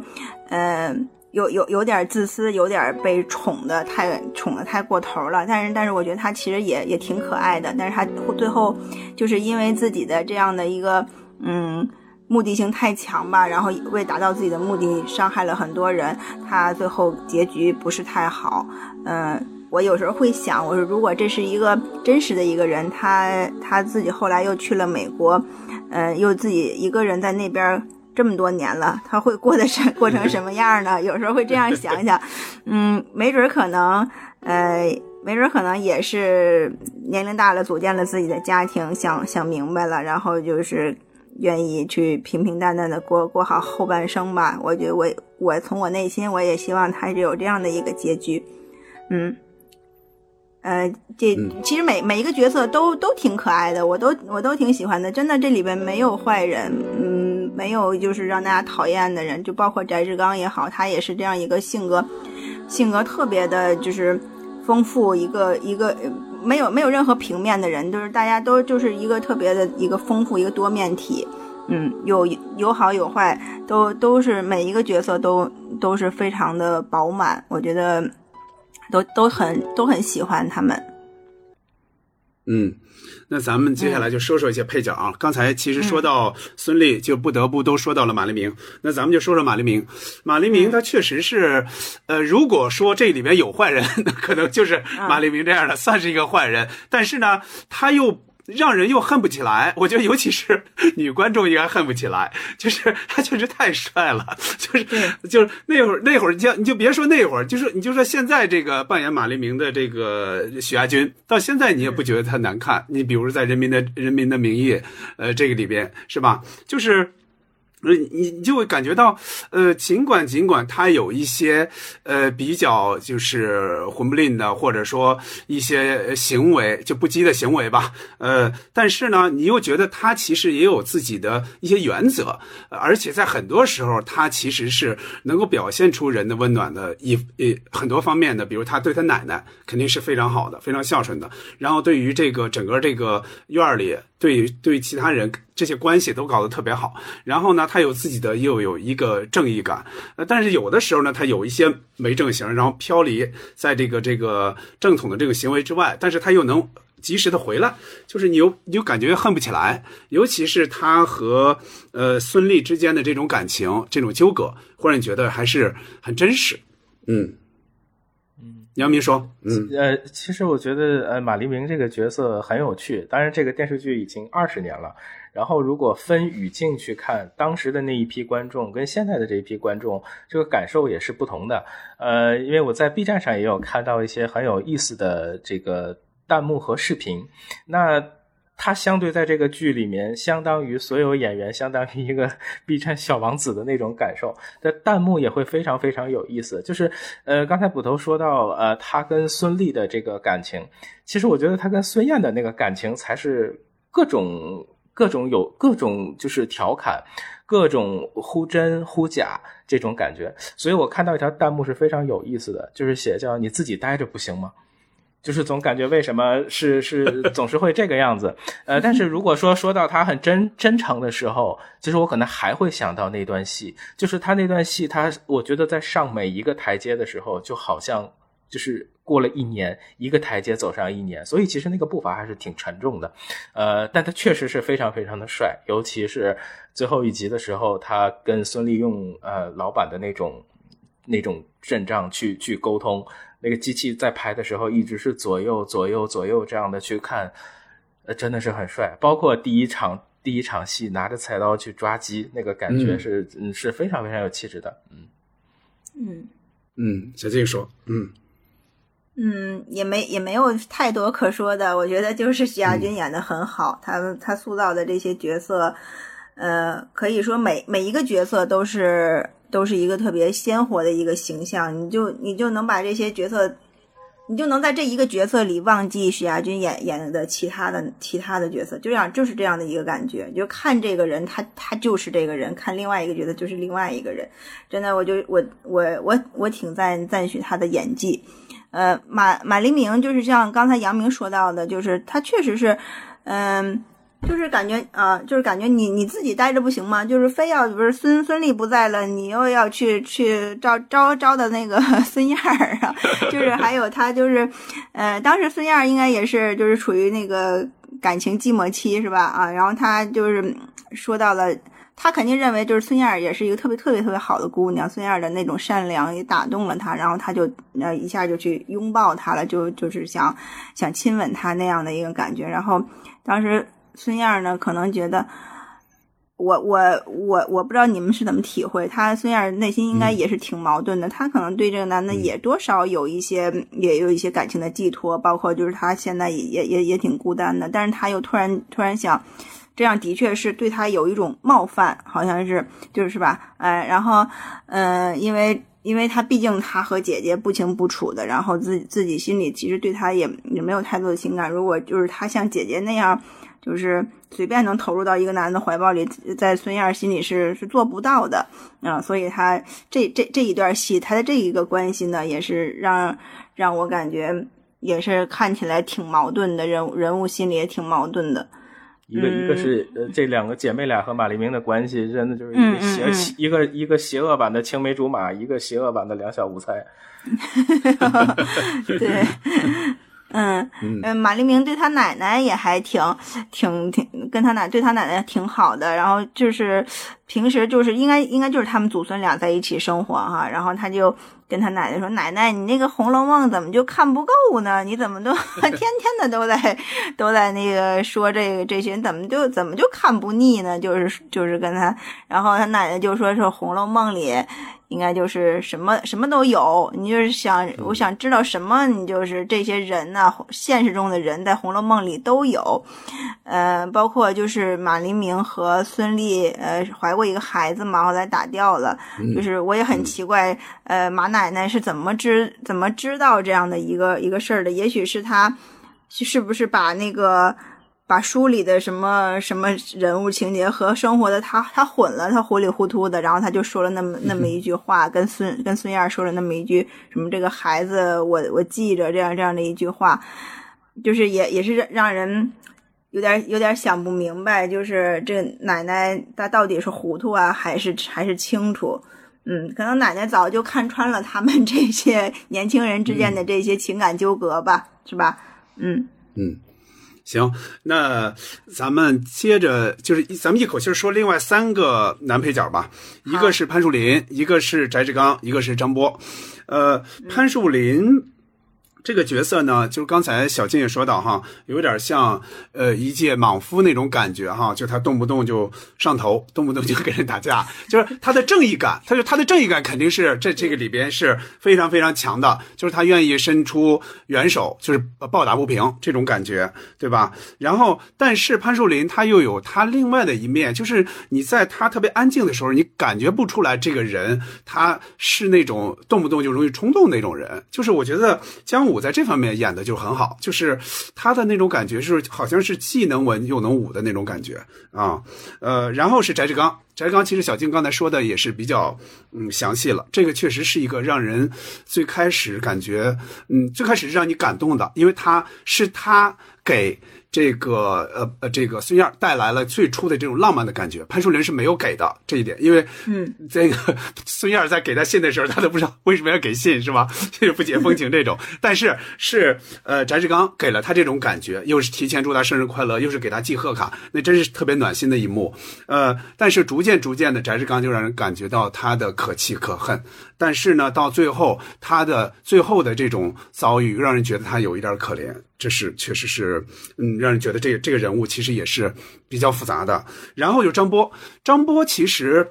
C: 呃，有有有点自私，有点被宠的太宠的太过头了。但是但是我觉得她其实也也挺可爱的。但是她最后就是因为自己的这样的一个嗯目的性太强吧，然后为达到自己的目的伤害了很多人，他最后结局不是太好。嗯，我有时候会想，我说如果这是一个真实的一个人，他他自己后来又去了美国，嗯，又自己一个人在那边。这么多年了，他会过得什 过成什么样呢？有时候会这样想想，嗯，没准可能，呃，没准可能也是年龄大了，组建了自己的家庭，想想明白了，然后就是愿意去平平淡淡的过过好后半生吧。我觉得我我从我内心我也希望他是有这样的一个结局，嗯，呃，这其实每每一个角色都都挺可爱的，我都我都挺喜欢的，真的这里边没有坏人，嗯。没有，就是让大家讨厌的人，就包括翟志刚也好，他也是这样一个性格，性格特别的，就是丰富，一个一个没有没有任何平面的人，就是大家都就是一个特别的一个丰富一个多面体，嗯，有有好有坏，都都是每一个角色都都是非常的饱满，我觉得都都很都很喜欢他们，
A: 嗯。那咱们接下来就说说一些配角啊。刚才其实说到孙俪，就不得不都说到了马黎明。那咱们就说说马黎明。马黎明他确实是，呃，如果说这里面有坏人，那可能就是马黎明这样的，算是一个坏人。但是呢，他又。让人又恨不起来，我觉得尤其是女观众应该恨不起来，就是他确实太帅了，就是就是那会儿那会儿，你就你就别说那会儿，就是你就说现在这个扮演马黎明的这个许亚军，到现在你也不觉得他难看。你比如在《人民的人民的名义》呃这个里边是吧？就是。呃，你你就会感觉到，呃，尽管尽管他有一些，呃，比较就是混不吝的，或者说一些行为就不羁的行为吧，呃，但是呢，你又觉得他其实也有自己的一些原则，而且在很多时候，他其实是能够表现出人的温暖的一一很多方面的，比如他对他奶奶肯定是非常好的，非常孝顺的，然后对于这个整个这个院里。对对，其他人这些关系都搞得特别好。然后呢，他有自己的又有一个正义感。呃，但是有的时候呢，他有一些没正形，然后飘离在这个这个正统的这个行为之外。但是他又能及时的回来，就是你又你又感觉恨不起来。尤其是他和呃孙俪之间的这种感情、这种纠葛，忽然觉得还是很真实。嗯。杨明说：“嗯，
B: 呃，其实我觉得，呃，马黎明这个角色很有趣。当然，这个电视剧已经二十年了。然后，如果分语境去看，当时的那一批观众跟现在的这一批观众，这个感受也是不同的。呃，因为我在 B 站上也有看到一些很有意思的这个弹幕和视频。那。”他相对在这个剧里面，相当于所有演员，相当于一个 B 站小王子的那种感受。的弹幕也会非常非常有意思。就是，呃，刚才捕头说到，呃，他跟孙俪的这个感情，其实我觉得他跟孙燕的那个感情才是各种各种有各种就是调侃，各种忽真忽假这种感觉。所以我看到一条弹幕是非常有意思的，就是写叫“你自己待着不行吗？”就是总感觉为什么是 是总是会这个样子，呃，但是如果说说到他很真真诚的时候，其实我可能还会想到那段戏，就是他那段戏，他我觉得在上每一个台阶的时候，就好像就是过了一年，一个台阶走上一年，所以其实那个步伐还是挺沉重的，呃，但他确实是非常非常的帅，尤其是最后一集的时候，他跟孙俪用呃老板的那种那种阵仗去去沟通。那个机器在拍的时候，一直是左右左右左右这样的去看，呃，真的是很帅。包括第一场第一场戏拿着菜刀去抓鸡，那个感觉是嗯是非常非常有气质的。
C: 嗯嗯
A: 嗯，小静说，
C: 嗯嗯，也没也没有太多可说的。我觉得就是徐亚军演的很好，他他塑造的这些角色，呃，可以说每每一个角色都是。都是一个特别鲜活的一个形象，你就你就能把这些角色，你就能在这一个角色里忘记许亚军演演的其他的其他的角色，就这样就是这样的一个感觉，就看这个人他他就是这个人，看另外一个角色就是另外一个人，真的我就我我我我挺赞赞许他的演技，呃马马黎明就是像刚才杨明说到的，就是他确实是，嗯。就是感觉啊、就是感觉你你自己待着不行吗？就是非要不是孙孙俪不在了，你又要去去招招招的那个孙燕儿啊，就是还有他就是，呃，当时孙燕儿应该也是就是处于那个感情寂寞期是吧？啊，然后他就是说到了。他肯定认为就是孙燕儿也是一个特别特别特别好的姑娘，孙燕儿的那种善良也打动了他，然后他就呃一下就去拥抱她了，就就是想想亲吻她那样的一个感觉。然后当时孙燕儿呢，可能觉得我我我我不知道你们是怎么体会，她孙燕儿内心应该也是挺矛盾的，她可能对这个男的也多少有一些也有一些感情的寄托，包括就是她现在也也也也挺孤单的，但是她又突然突然想。这样的确是对他有一种冒犯，好像是就是吧，呃，然后，呃，因为因为他毕竟他和姐姐不清不楚的，然后自自己心里其实对他也也没有太多的情感。如果就是他像姐姐那样，就是随便能投入到一个男的怀抱里，在孙燕心里是是做不到的，啊、所以他这这这一段戏，他的这一个关系呢，也是让让我感觉也是看起来挺矛盾的，人物人物心里也挺矛盾的。
B: 一个一个是呃，这两个姐妹俩和马丽明的关系，真的就是一个邪、
C: 嗯嗯嗯
B: 一个一个邪恶版的青梅竹马，一个邪恶版的两小无猜。
C: 对，嗯嗯，马丽明对他奶奶也还挺挺挺跟他奶对他奶奶挺好的，然后就是平时就是应该应该就是他们祖孙俩在一起生活哈，然后他就跟他奶奶说：“奶奶，你那个《红楼梦》怎么就看不够呢？你怎么都 天天的都在都在那个说这个这些，怎么就怎么就看不腻呢？就是就是跟他，然后他奶奶就说是《红楼梦》里。”应该就是什么什么都有，你就是想，我想知道什么，你就是这些人呐、现实中的人在《红楼梦》里都有，呃，包括就是马黎明和孙俪，呃，怀过一个孩子嘛，后来打掉了，就是我也很奇怪，呃，马奶奶是怎么知怎么知道这样的一个一个事儿的？也许是她是不是把那个。把书里的什么什么人物情节和生活的他他混了，他糊里糊涂的，然后他就说了那么那么一句话，跟孙跟孙燕说了那么一句什么这个孩子我我记着这样这样的一句话，就是也也是让让人有点有点想不明白，就是这奶奶她到底是糊涂啊，还是还是清楚？嗯，可能奶奶早就看穿了他们 这些年轻人之间的这些情感纠葛吧，是吧？嗯
A: 嗯。行，那咱们接着就是咱们一口气说另外三个男配角吧，一个是潘树林，一个是翟志刚，一个是张波。呃，潘树林这个角色呢，就是刚才小静也说到哈，有点像呃一介莽夫那种感觉哈，就他动不动就上头，动不动就跟人打架，就是他的正义感，他就他的正义感肯定是这这个里边是非常非常强的，就是他愿意伸出援手，就是呃抱打不平这种感觉，对吧？然后，但是潘树林他又有他另外的一面，就是你在他特别安静的时候，你感觉不出来这个人他是那种动不动就容易冲动那种人，就是我觉得姜武在这方面演的就很好，就是他的那种感觉是好像是既能文又能武的那种感觉啊，呃，然后是翟志刚，翟志刚其实小静刚才说的也是比较嗯详细了，这个确实是一个让人最开始感觉嗯最开始让你感动的，因为他是他给。这个呃呃，这个孙燕带来了最初的这种浪漫的感觉，潘树林是没有给的这一点，因为
C: 嗯，
A: 这个 孙燕在给他信的时候，他都不知道为什么要给信，是吧？就是不解风情这种。但是是呃，翟志刚给了他这种感觉，又是提前祝他生日快乐，又是给他寄贺卡，那真是特别暖心的一幕。呃，但是逐渐逐渐的，翟志刚就让人感觉到他的可气可恨。但是呢，到最后他的最后的这种遭遇，让人觉得他有一点可怜。这是确实是，嗯，让人觉得这个这个人物其实也是比较复杂的。然后就张波，张波其实。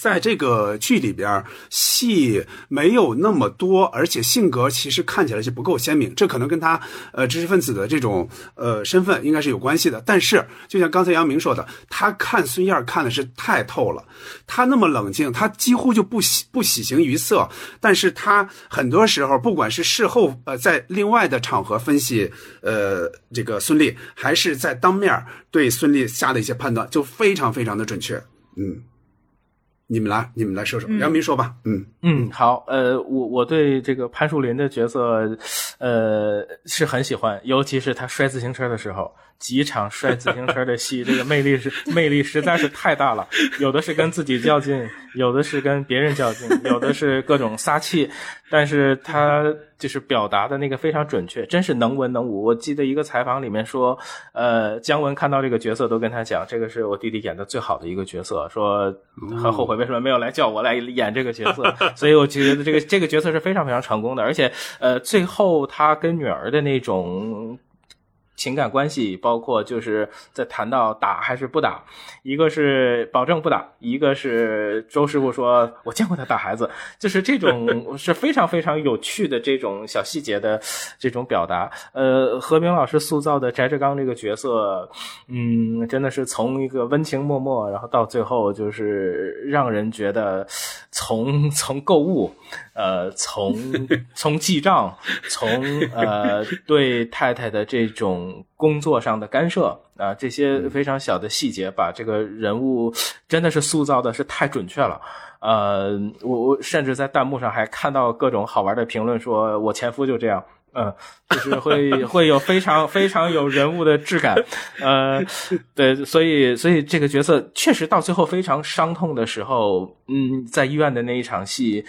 A: 在这个剧里边，戏没有那么多，而且性格其实看起来是不够鲜明。这可能跟他呃知识分子的这种呃身份应该是有关系的。但是，就像刚才杨明说的，他看孙燕看的是太透了。他那么冷静，他几乎就不喜不喜形于色。但是他很多时候，不管是事后呃在另外的场合分析呃这个孙俪，还是在当面对孙俪下的一些判断，就非常非常的准确。嗯。你们来，你们来说说，杨明说吧。嗯
B: 嗯，好，呃，我我对这个潘树林的角色，呃，是很喜欢，尤其是他摔自行车的时候，几场摔自行车的戏，这个魅力是魅力实在是太大了。有的是跟自己较劲，有的是跟别人较劲，有的是各种撒气，但是他就是表达的那个非常准确，真是能文能武。我记得一个采访里面说，呃，姜文看到这个角色都跟他讲，这个是我弟弟演的最好的一个角色，说很后悔为什么没有来叫我来演这个角色。所以我觉得这个这个角色是非常非常成功的，而且呃，最后他跟女儿的那种。情感关系包括就是在谈到打还是不打，一个是保证不打，一个是周师傅说我见过他打孩子，就是这种是非常非常有趣的这种小细节的这种表达。呃，何冰老师塑造的翟志刚这个角色，嗯，真的是从一个温情脉脉，然后到最后就是让人觉得从从购物。呃，从从记账，从呃对太太的这种工作上的干涉啊，这些非常小的细节，把这个人物真的是塑造的是太准确了。呃，我我甚至在弹幕上还看到各种好玩的评论，说我前夫就这样，嗯，就是会 会有非常非常有人物的质感。呃，对，所以所以这个角色确实到最后非常伤痛的时候，嗯，在医院的那一场戏。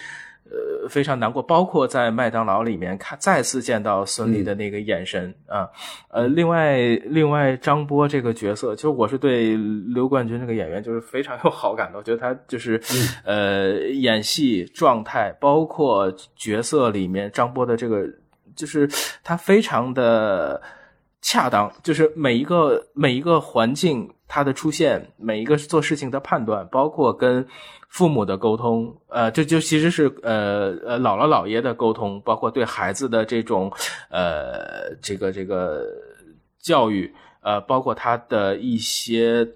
B: 呃，非常难过，包括在麦当劳里面看再次见到孙俪的那个眼神啊，呃，另外另外张波这个角色，其实我是对刘冠军这个演员就是非常有好感的，我觉得他就是呃演戏状态，包括角色里面张波的这个，就是他非常的恰当，就是每一个每一个环境他的出现，每一个做事情的判断，包括跟。父母的沟通，呃，这就其实是呃呃姥姥姥爷的沟通，包括对孩子的这种呃这个这个教育，呃，包括他的一些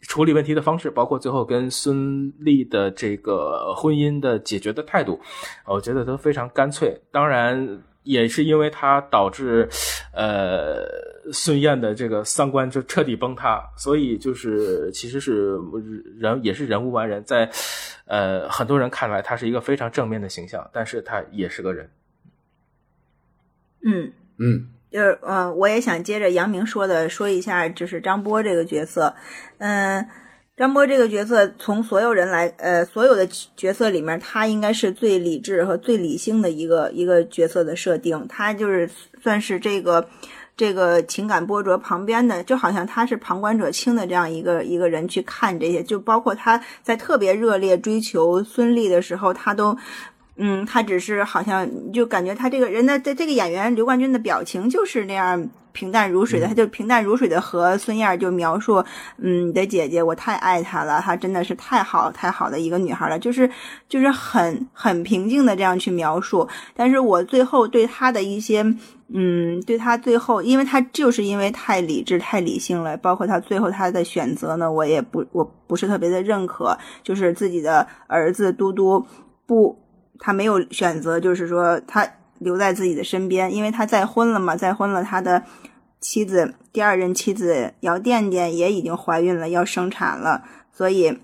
B: 处理问题的方式，包括最后跟孙俪的这个婚姻的解决的态度，我觉得都非常干脆。当然。也是因为他导致，呃，孙燕的这个三观就彻底崩塌，所以就是其实是人也是人无完人，在呃很多人看来他是一个非常正面的形象，但是他也是个人。
C: 嗯
A: 嗯，
C: 就是嗯，我也想接着杨明说的说一下，就是张波这个角色，嗯。张波这个角色，从所有人来，呃，所有的角色里面，他应该是最理智和最理性的一个一个角色的设定。他就是算是这个这个情感波折旁边的，就好像他是旁观者清的这样一个一个人去看这些。就包括他在特别热烈追求孙俪的时候，他都，嗯，他只是好像就感觉他这个人的这这个演员刘冠军的表情就是那样。平淡如水的，他就平淡如水的和孙燕儿就描述，嗯，你的姐姐，我太爱她了，她真的是太好太好的一个女孩了，就是就是很很平静的这样去描述。但是我最后对她的一些，嗯，对她最后，因为她就是因为太理智太理性了，包括她最后她的选择呢，我也不我不是特别的认可，就是自己的儿子嘟嘟不，他没有选择，就是说他。留在自己的身边，因为他再婚了嘛，再婚了，他的妻子第二任妻子姚垫垫也已经怀孕了，要生产了，所以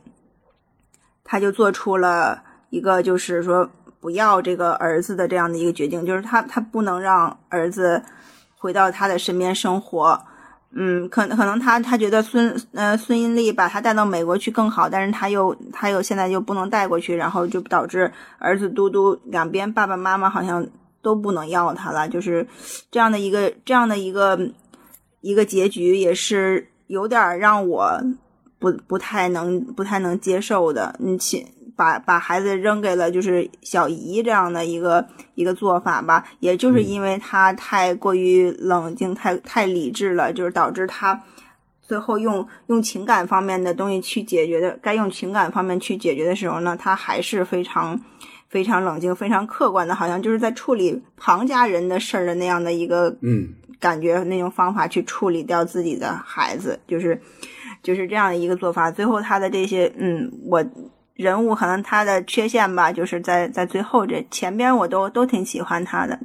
C: 他就做出了一个就是说不要这个儿子的这样的一个决定，就是他他不能让儿子回到他的身边生活。嗯，可可能他他觉得孙呃孙英丽把他带到美国去更好，但是他又他又现在又不能带过去，然后就导致儿子嘟嘟两边爸爸妈妈好像。都不能要他了，就是这样的一个这样的一个一个结局，也是有点让我不不太能不太能接受的。你亲把把孩子扔给了就是小姨这样的一个一个做法吧，也就是因为他太过于冷静，太太理智了，就是导致他最后用用情感方面的东西去解决的，该用情感方面去解决的时候呢，他还是非常。非常冷静、非常客观的，好像就是在处理旁家人的事儿的那样的一个
A: 嗯
C: 感觉，那种方法去处理掉自己的孩子，就是就是这样的一个做法。最后他的这些嗯，我人物可能他的缺陷吧，就是在在最后这前边我都都挺喜欢他的，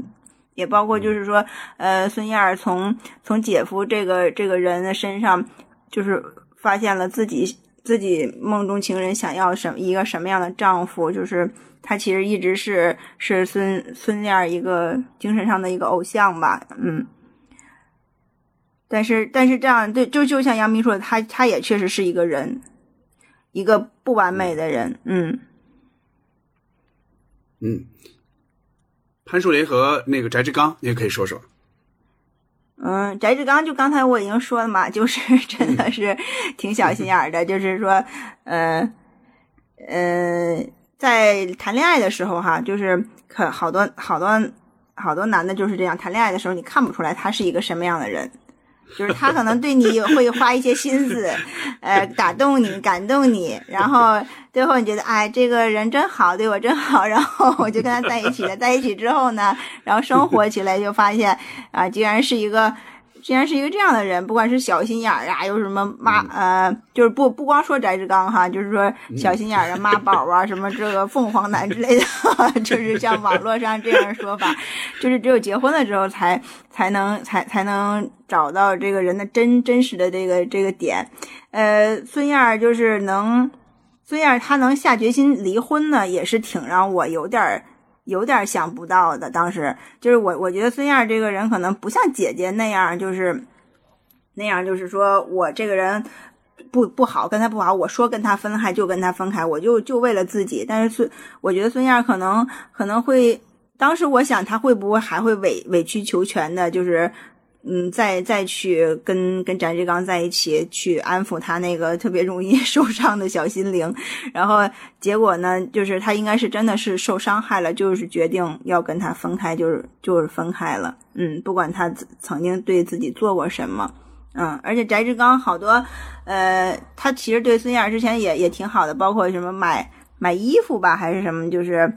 C: 也包括就是说呃孙燕儿从从姐夫这个这个人的身上，就是发现了自己自己梦中情人想要什一个什么样的丈夫，就是。他其实一直是是孙孙燕一个精神上的一个偶像吧，嗯，但是但是这样对，就就像杨明说的，他他也确实是一个人，一个不完美的人，嗯
A: 嗯。潘树林和那个翟志刚，你也可以说说。
C: 嗯，翟志刚就刚才我已经说了嘛，就是 真的是挺小心眼儿的，就是说，呃，呃，在谈恋爱的时候哈，就是可好多好多好多男的就是这样，谈恋爱的时候你看不出来他是一个什么样的人。就是他可能对你会花一些心思，呃，打动你，感动你，然后最后你觉得，哎，这个人真好，对我真好，然后我就跟他在一起了。在一起之后呢，然后生活起来就发现，啊，竟然是一个。竟然是一个这样的人，不管是小心眼儿啊，又什么妈呃，就是不不光说翟志刚哈，就是说小心眼儿啊、妈宝啊，什么这个凤凰男之类的，就是像网络上这样说法，就是只有结婚了之后才才能才才能找到这个人的真真实的这个这个点。呃，孙燕儿就是能，孙燕儿她能下决心离婚呢，也是挺让我有点儿。有点想不到的，当时就是我，我觉得孙燕这个人可能不像姐姐那样，就是那样，就是说我这个人不不好，跟他不好，我说跟他分开就跟他分开，我就就为了自己。但是孙，我觉得孙燕可能可能会，当时我想他会不会还会委委曲求全的，就是。嗯，再再去跟跟翟志刚在一起，去安抚他那个特别容易 受伤的小心灵，然后结果呢，就是他应该是真的是受伤害了，就是决定要跟他分开，就是就是分开了。嗯，不管他曾经对自己做过什么，嗯，而且翟志刚好多，呃，他其实对孙燕之前也也挺好的，包括什么买买衣服吧，还是什么，就是，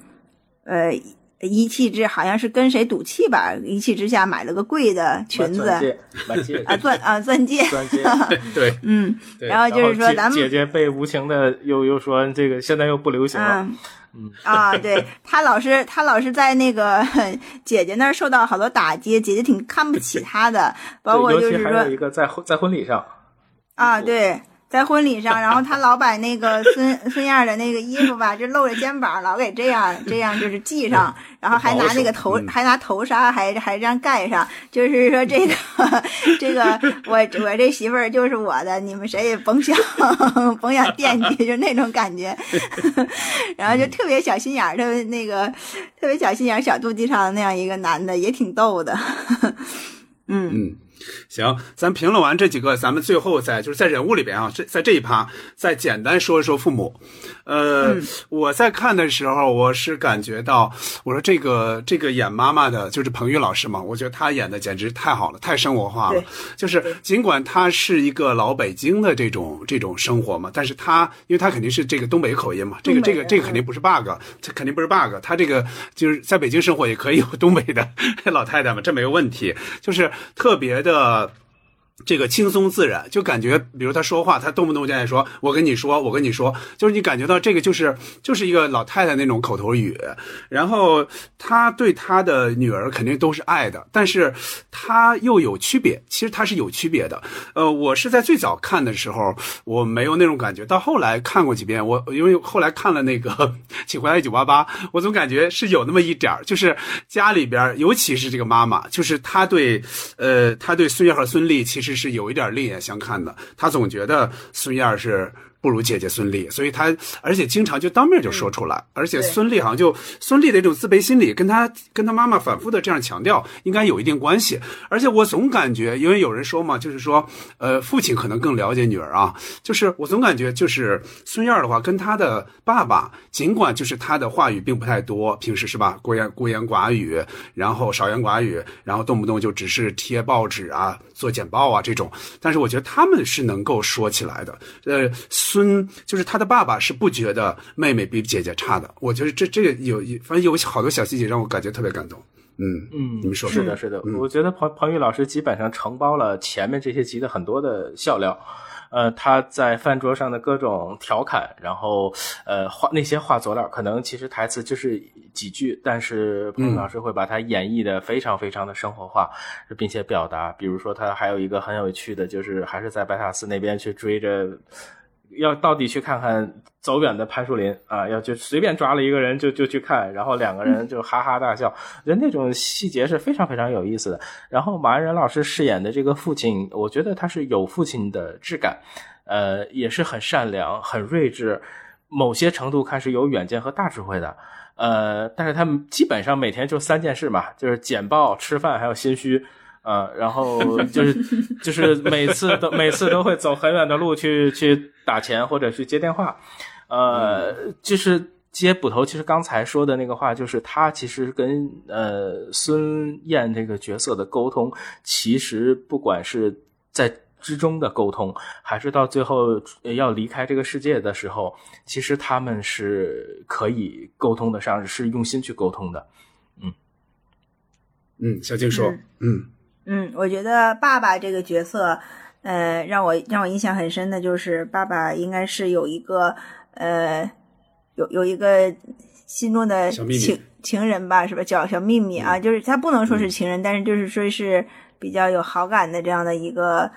C: 呃。一气之好像是跟谁赌气吧，一气之下买了个贵的裙子，啊钻啊 钻戒，
B: 钻戒
A: 对，
C: 嗯，然后就是说咱们
B: 姐姐被无情的又又说这个现在又不流行了，
C: 嗯啊，对他老是他老是在那个 姐姐那儿受到好多打击，姐姐挺看不起他的，包括就是说
B: 一个在在婚礼上
C: 啊对。在婚礼上，然后他老把那个孙 孙燕的那个衣服吧，就露着肩膀，老给这样这样就是系上，然后还拿那个头还拿头纱还还这样盖上，就是说这个 这个我我这媳妇儿就是我的，你们谁也甭想 甭想惦记，就那种感觉，然后就特别小心眼儿，特别那个特别小心眼儿、小肚鸡肠那样一个男的，也挺逗的，
A: 嗯。嗯。行，咱评论完这几个，咱们最后在就是在人物里边啊，这在这一趴再简单说一说父母。呃，我在看的时候，我是感觉到，我说这个这个演妈妈的，就是彭玉老师嘛，我觉得他演的简直太好了，太生活化了。就是尽管他是一个老北京的这种这种生活嘛，但是他因为他肯定是这个东北口音嘛，这个这个这个肯定不是 bug，这肯定不是 bug，他这个就是在北京生活也可以有东北的 老太太嘛，这没有问题，就是特别的。が这个轻松自然，就感觉，比如他说话，他动不动就爱说“我跟你说，我跟你说”，就是你感觉到这个就是就是一个老太太那种口头语。然后他对他的女儿肯定都是爱的，但是他又有区别。其实他是有区别的。呃，我是在最早看的时候，我没有那种感觉。到后来看过几遍，我因为后来看了那个 《请回答一九八八》，我总感觉是有那么一点儿，就是家里边，尤其是这个妈妈，就是他对，呃，他对孙悦和孙俪其实。是有一点另眼相看的，他总觉得孙燕是。不如姐姐孙俪，所以他而且经常就当面就说出来，而且孙俪好像就孙俪的这种自卑心理，跟他跟他妈妈反复的这样强调，应该有一定关系。而且我总感觉，因为有人说嘛，就是说，呃，父亲可能更了解女儿啊，就是我总感觉就是孙燕的话，跟他的爸爸，尽管就是他的话语并不太多，平时是吧，孤言孤言寡语，然后少言寡语，然后动不动就只是贴报纸啊、做简报啊这种，但是我觉得他们是能够说起来的，呃。孙就是他的爸爸，是不觉得妹妹比姐姐差的。我觉得这这个有，反正有好多小细节让我感觉特别感动。嗯嗯，你们说
B: 是的，是的。我觉得彭彭宇老师基本上承包了前面这些集的很多的笑料。呃，他在饭桌上的各种调侃，然后呃话那些话佐料，可能其实台词就是几句，但是彭宇老师会把它演绎的非常非常的生活化，并且表达。比如说他还有一个很有趣的，就是还是在白塔寺那边去追着。要到底去看看走远的潘树林啊，要就随便抓了一个人就就去看，然后两个人就哈哈大笑，觉得那种细节是非常非常有意思的。然后马安仁老师饰演的这个父亲，我觉得他是有父亲的质感，呃，也是很善良、很睿智，某些程度看是有远见和大智慧的。呃，但是他们基本上每天就三件事嘛，就是简报、吃饭，还有心虚。呃，然后就是就是每次都每次都会走很远的路去去打钱或者去接电话，呃，就是接捕头。其实刚才说的那个话，就是他其实跟呃孙燕这个角色的沟通，其实不管是在之中的沟通，还是到最后要离开这个世界的时候，其实他们是可以沟通的上，是用心去沟通的。嗯
A: 嗯，小静说，嗯。
C: 嗯，我觉得爸爸这个角色，呃，让我让我印象很深的就是爸爸应该是有一个呃，有有一个心中的情情人吧，是吧？叫小秘密啊，就是他不能说是情人，但是就是说是比较有好感的这样的一个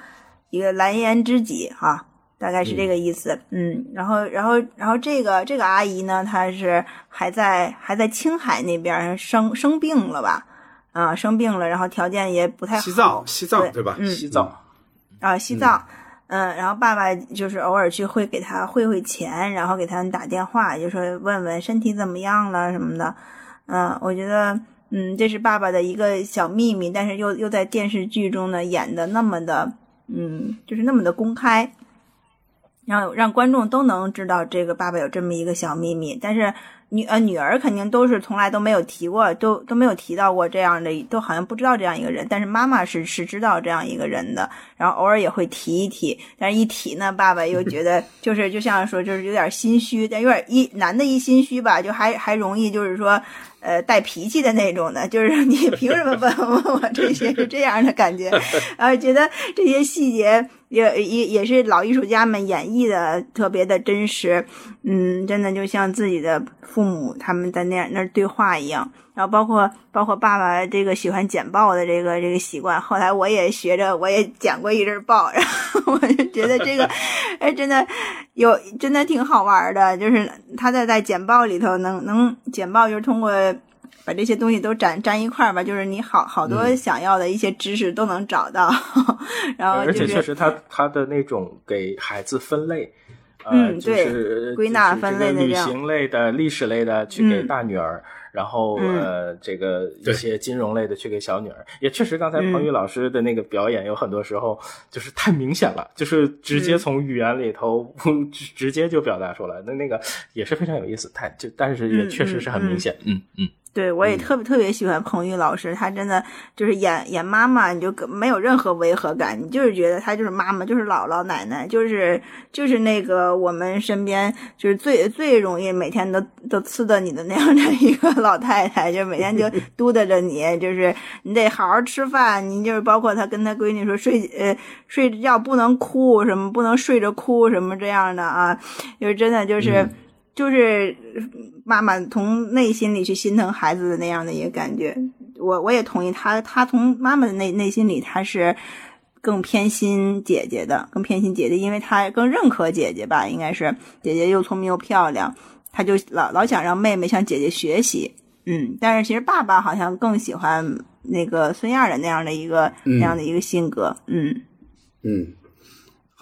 C: 一个蓝颜知己哈，大概是这个意思。嗯，然后然后然后这个这个阿姨呢，她是还在还在青海那边生生病了吧？啊，生病了，然后条件也不太好。
A: 西藏，西藏对吧？
C: 嗯，
B: 西藏。
C: 啊，西藏。嗯，然后爸爸就是偶尔去会给他汇汇钱，然后给他们打电话，就说问问身体怎么样了什么的。嗯，我觉得，嗯，这是爸爸的一个小秘密，但是又又在电视剧中呢演的那么的，嗯，就是那么的公开，然后让观众都能知道这个爸爸有这么一个小秘密，但是。女呃女儿肯定都是从来都没有提过，都都没有提到过这样的，都好像不知道这样一个人。但是妈妈是是知道这样一个人的，然后偶尔也会提一提。但是一提呢，爸爸又觉得 就是就像说就是有点心虚，但有点一男的一心虚吧，就还还容易就是说呃带脾气的那种的，就是你凭什么问问我这些是这样的感觉，然后觉得这些细节。也也也是老艺术家们演绎的特别的真实，嗯，真的就像自己的父母他们在那样那对话一样。然后包括包括爸爸这个喜欢剪报的这个这个习惯，后来我也学着我也剪过一阵报，然后我就觉得这个哎真的有真的挺好玩的，就是他在在剪报里头能能剪报，就是通过。把这些东西都粘粘一块儿吧，就是你好好多想要的一些知识都能找到，然后
B: 而且确实他他的那种给孩子分类，
C: 嗯，
B: 对，
C: 归纳分类的
B: 旅行类的、历史类的去给大女儿，然后呃这个一些金融类的去给小女儿。也确实，刚才彭宇老师的那个表演有很多时候就是太明显了，就是直接从语言里头直接就表达出来，那那个也是非常有意思。太就但是也确实是很明显，嗯嗯。
C: 对，我也特别特别喜欢彭昱老师，他真的就是演演妈妈，你就没有任何违和感，你就是觉得他就是妈妈，就是姥姥奶奶，就是就是那个我们身边就是最最容易每天都都呲的你的那样的一个老太太，就每天就 嘟囔着你，就是你得好好吃饭，你就是包括他跟他闺女说睡呃睡觉不能哭什么，不能睡着哭什么这样的啊，就是真的就是就是。妈妈从内心里去心疼孩子的那样的一个感觉，我我也同意他，他从妈妈的内内心里他是更偏心姐姐的，更偏心姐姐，因为他更认可姐姐吧，应该是姐姐又聪明又漂亮，他就老老想让妹妹向姐姐学习，嗯，但是其实爸爸好像更喜欢那个孙燕的那样的一个那样的一个性格，
A: 嗯嗯。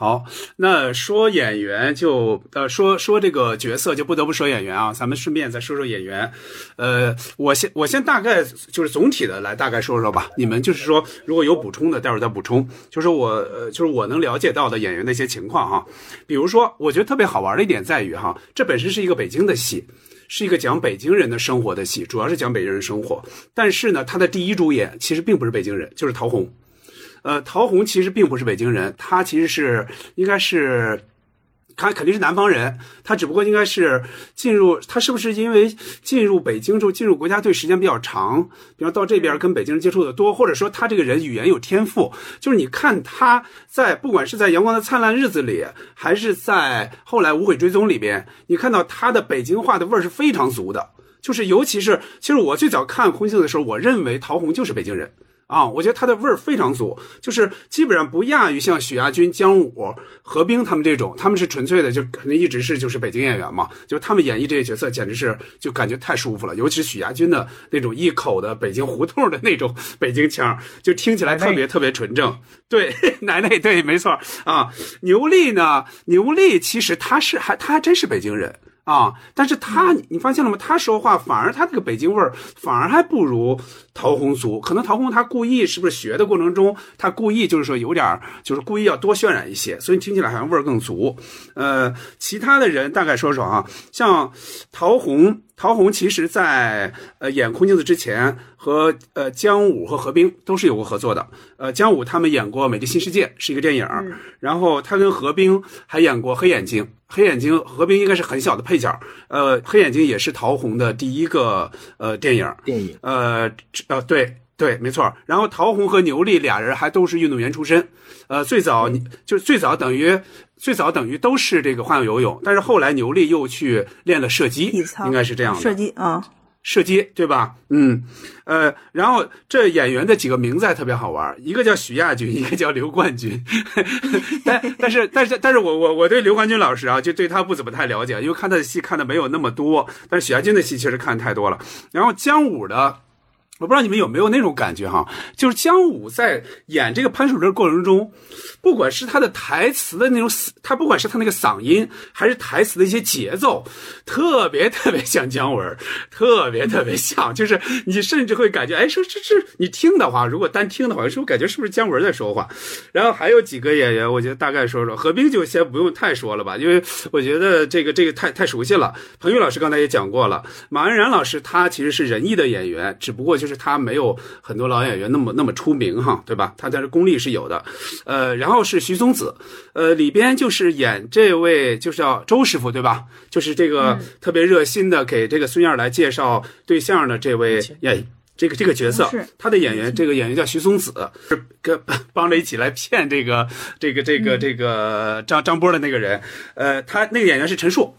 A: 好，那说演员就呃说说这个角色就不得不说演员啊，咱们顺便再说说演员。呃，我先我先大概就是总体的来大概说说吧，你们就是说如果有补充的，待会儿再补充。就是我呃就是我能了解到的演员的一些情况哈，比如说我觉得特别好玩的一点在于哈，这本身是一个北京的戏，是一个讲北京人的生活的戏，主要是讲北京人生活。但是呢，他的第一主演其实并不是北京人，就是陶虹。呃，陶虹其实并不是北京人，他其实是应该是，他肯定是南方人，他只不过应该是进入，他是不是因为进入北京之后进入国家队时间比较长，比方到这边跟北京人接触的多，或者说他这个人语言有天赋，就是你看他在不管是在《阳光的灿烂日子》里，还是在后来《无悔追踪》里边，你看到他的北京话的味儿是非常足的，就是尤其是，其实我最早看《红星》的时候，我认为陶虹就是北京人。啊，我觉得它的味儿非常足，就是基本上不亚于像许亚军、姜武、何冰他们这种，他们是纯粹的，就可能一直是就是北京演员嘛，就他们演绎这些角色，简直是就感觉太舒服了。尤其是许亚军的那种一口的北京胡同的那种 北京腔，就听起来特别特别纯正。对，奶奶对，没错啊。牛莉呢？牛莉其实她是还她还真是北京人。啊！但是他，你发现了吗？他说话反而他这个北京味儿反而还不如陶虹足。可能陶虹他故意是不是学的过程中，他故意就是说有点就是故意要多渲染一些，所以听起来好像味儿更足。呃，其他的人大概说说啊，像陶虹。陶虹其实，在呃演空镜子之前，和呃姜武和何冰都是有过合作的。呃，姜武他们演过《美丽新世界》，是一个电影。然后他跟何冰还演过《黑眼睛》，《黑眼睛》何冰应该是很小的配角。呃，《黑眼睛》也是陶虹的第一个呃电影。
B: 电影。
A: 呃呃，对对，没错。然后陶虹和牛莉俩人还都是运动员出身。呃，最早就是最早等于。最早等于都是这个花样游泳，但是后来牛莉又去练了射击，应该是这样的。
C: 射击啊，
A: 射击对吧？嗯，呃，然后这演员的几个名字还特别好玩，一个叫许亚军，一个叫刘冠军。但但是但是但是我我我对刘冠军老师啊，就对他不怎么太了解，因为看他的戏看的没有那么多。但是许亚军的戏确实看太多了。然后姜武的。我不知道你们有没有那种感觉哈，就是姜武在演这个潘树林过程中，不管是他的台词的那种，他不管是他那个嗓音，还是台词的一些节奏，特别特别像姜文，特别特别像，就是你甚至会感觉，哎，说这是你听的话，如果单听的话，是不是感觉是不是姜文在说话？然后还有几个演员，我觉得大概说说，何冰就先不用太说了吧，因为我觉得这个这个太太熟悉了。彭昱老师刚才也讲过了，马安然老师他其实是仁义的演员，只不过就是。他没有很多老演员那么那么出名哈，对吧？他但是功力是有的，呃，然后是徐松子，呃，里边就是演这位就是叫周师傅，对吧？就是这个特别热心的给这个孙燕来介绍对象的这位演这个这个角色，他的演员这个演员叫徐松子，是跟帮着一起来骗这个这个这个这个张张波的那个人，呃，他那个演员是陈数。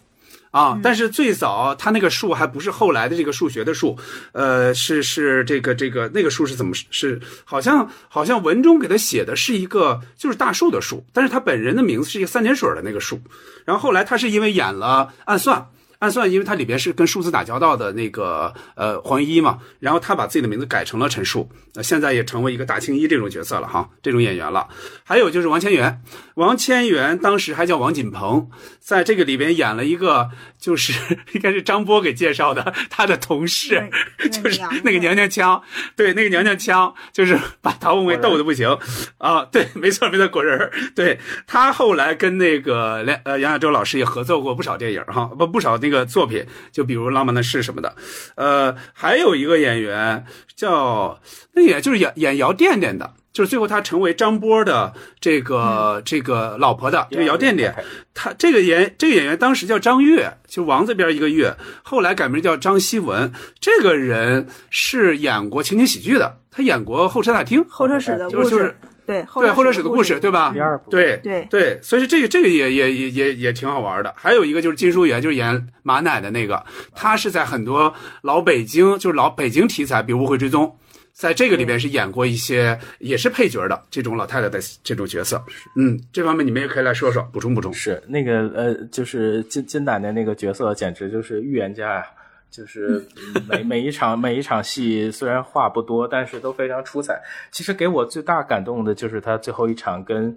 A: 啊！但是最早他那个数还不是后来的这个数学的数，呃，是是这个这个那个数是怎么是？好像好像文中给他写的是一个就是大树的树，但是他本人的名字是一个三点水的那个树。然后后来他是因为演了暗算。暗算，因为它里边是跟数字打交道的那个呃黄一嘛，然后他把自己的名字改成了陈数，呃现在也成为一个大青衣这种角色了哈，这种演员了。还有就是王千源，王千源当时还叫王锦鹏，在这个里边演了一个就是 应该是张波给介绍的他的同事，就是那个娘娘腔，对那个娘娘腔，就是把陶文伟逗的不行。啊，对，没错没错，果仁对他后来跟那个梁呃杨亚洲老师也合作过不少电影哈，不不少那。个作品，就比如《浪漫的事》什么的，呃，还有一个演员叫那也就是演演姚店店的，就是最后他成为张波的这个这个老婆的这个姚店店，他这个演这个演员当时叫张悦，就王字边一个月，后来改名叫张希文。这个人是演过情景喜剧的，他演过《候车大厅》，
C: 候车室的
A: 故事。
C: 对，
A: 对，
C: 候
A: 车室的故事，对吧？对，
C: 对，
A: 对，所以说这个这个也也也也也挺好玩的。还有一个就是金淑媛，就是演马奶的那个，她是在很多老北京，就是老北京题材，比如《误会追踪》，在这个里边是演过一些也是配角的这种老太太的这种角色。嗯，这方面你们也可以来说说，补充补充。
B: 是那个呃，就是金金奶奶那个角色，简直就是预言家呀。就是 每每一场每一场戏虽然话不多，但是都非常出彩。其实给我最大感动的就是他最后一场跟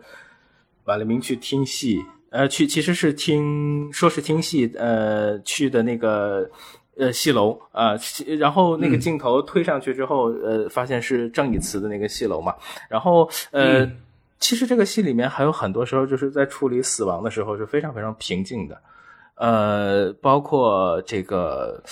B: 马立明去听戏，呃，去其实是听说是听戏，呃，去的那个呃戏楼啊，然后那个镜头推上去之后，呃，发现是郑以慈的那个戏楼嘛。然后呃，其实这个戏里面还有很多时候就是在处理死亡的时候是非常非常平静的。呃，包括这个，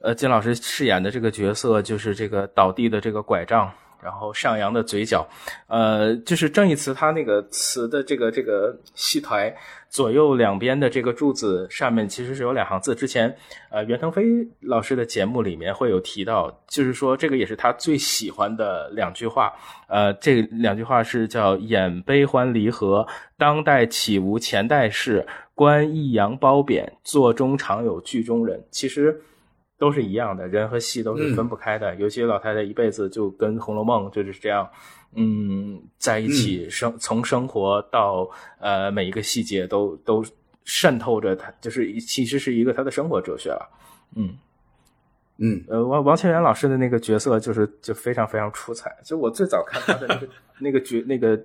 B: 呃，金老师饰演的这个角色，就是这个倒地的这个拐杖，然后上扬的嘴角，呃，就是郑义慈他那个词的这个这个戏台左右两边的这个柱子上面其实是有两行字，之前呃袁腾飞老师的节目里面会有提到，就是说这个也是他最喜欢的两句话，呃，这两句话是叫演悲欢离合，当代岂无前代事。观抑扬褒贬，座中常有剧中人。其实，都是一样的，人和戏都是分不开的。尤其老太太一辈子就跟《红楼梦》就是这样，嗯，在一起生，从生活到呃每一个细节都都渗透着她，就是其实是一个她的生活哲学了。嗯
A: 嗯，
B: 呃，王王千源老师的那个角色就是就非常非常出彩。就我最早看他的那个 那个角那个。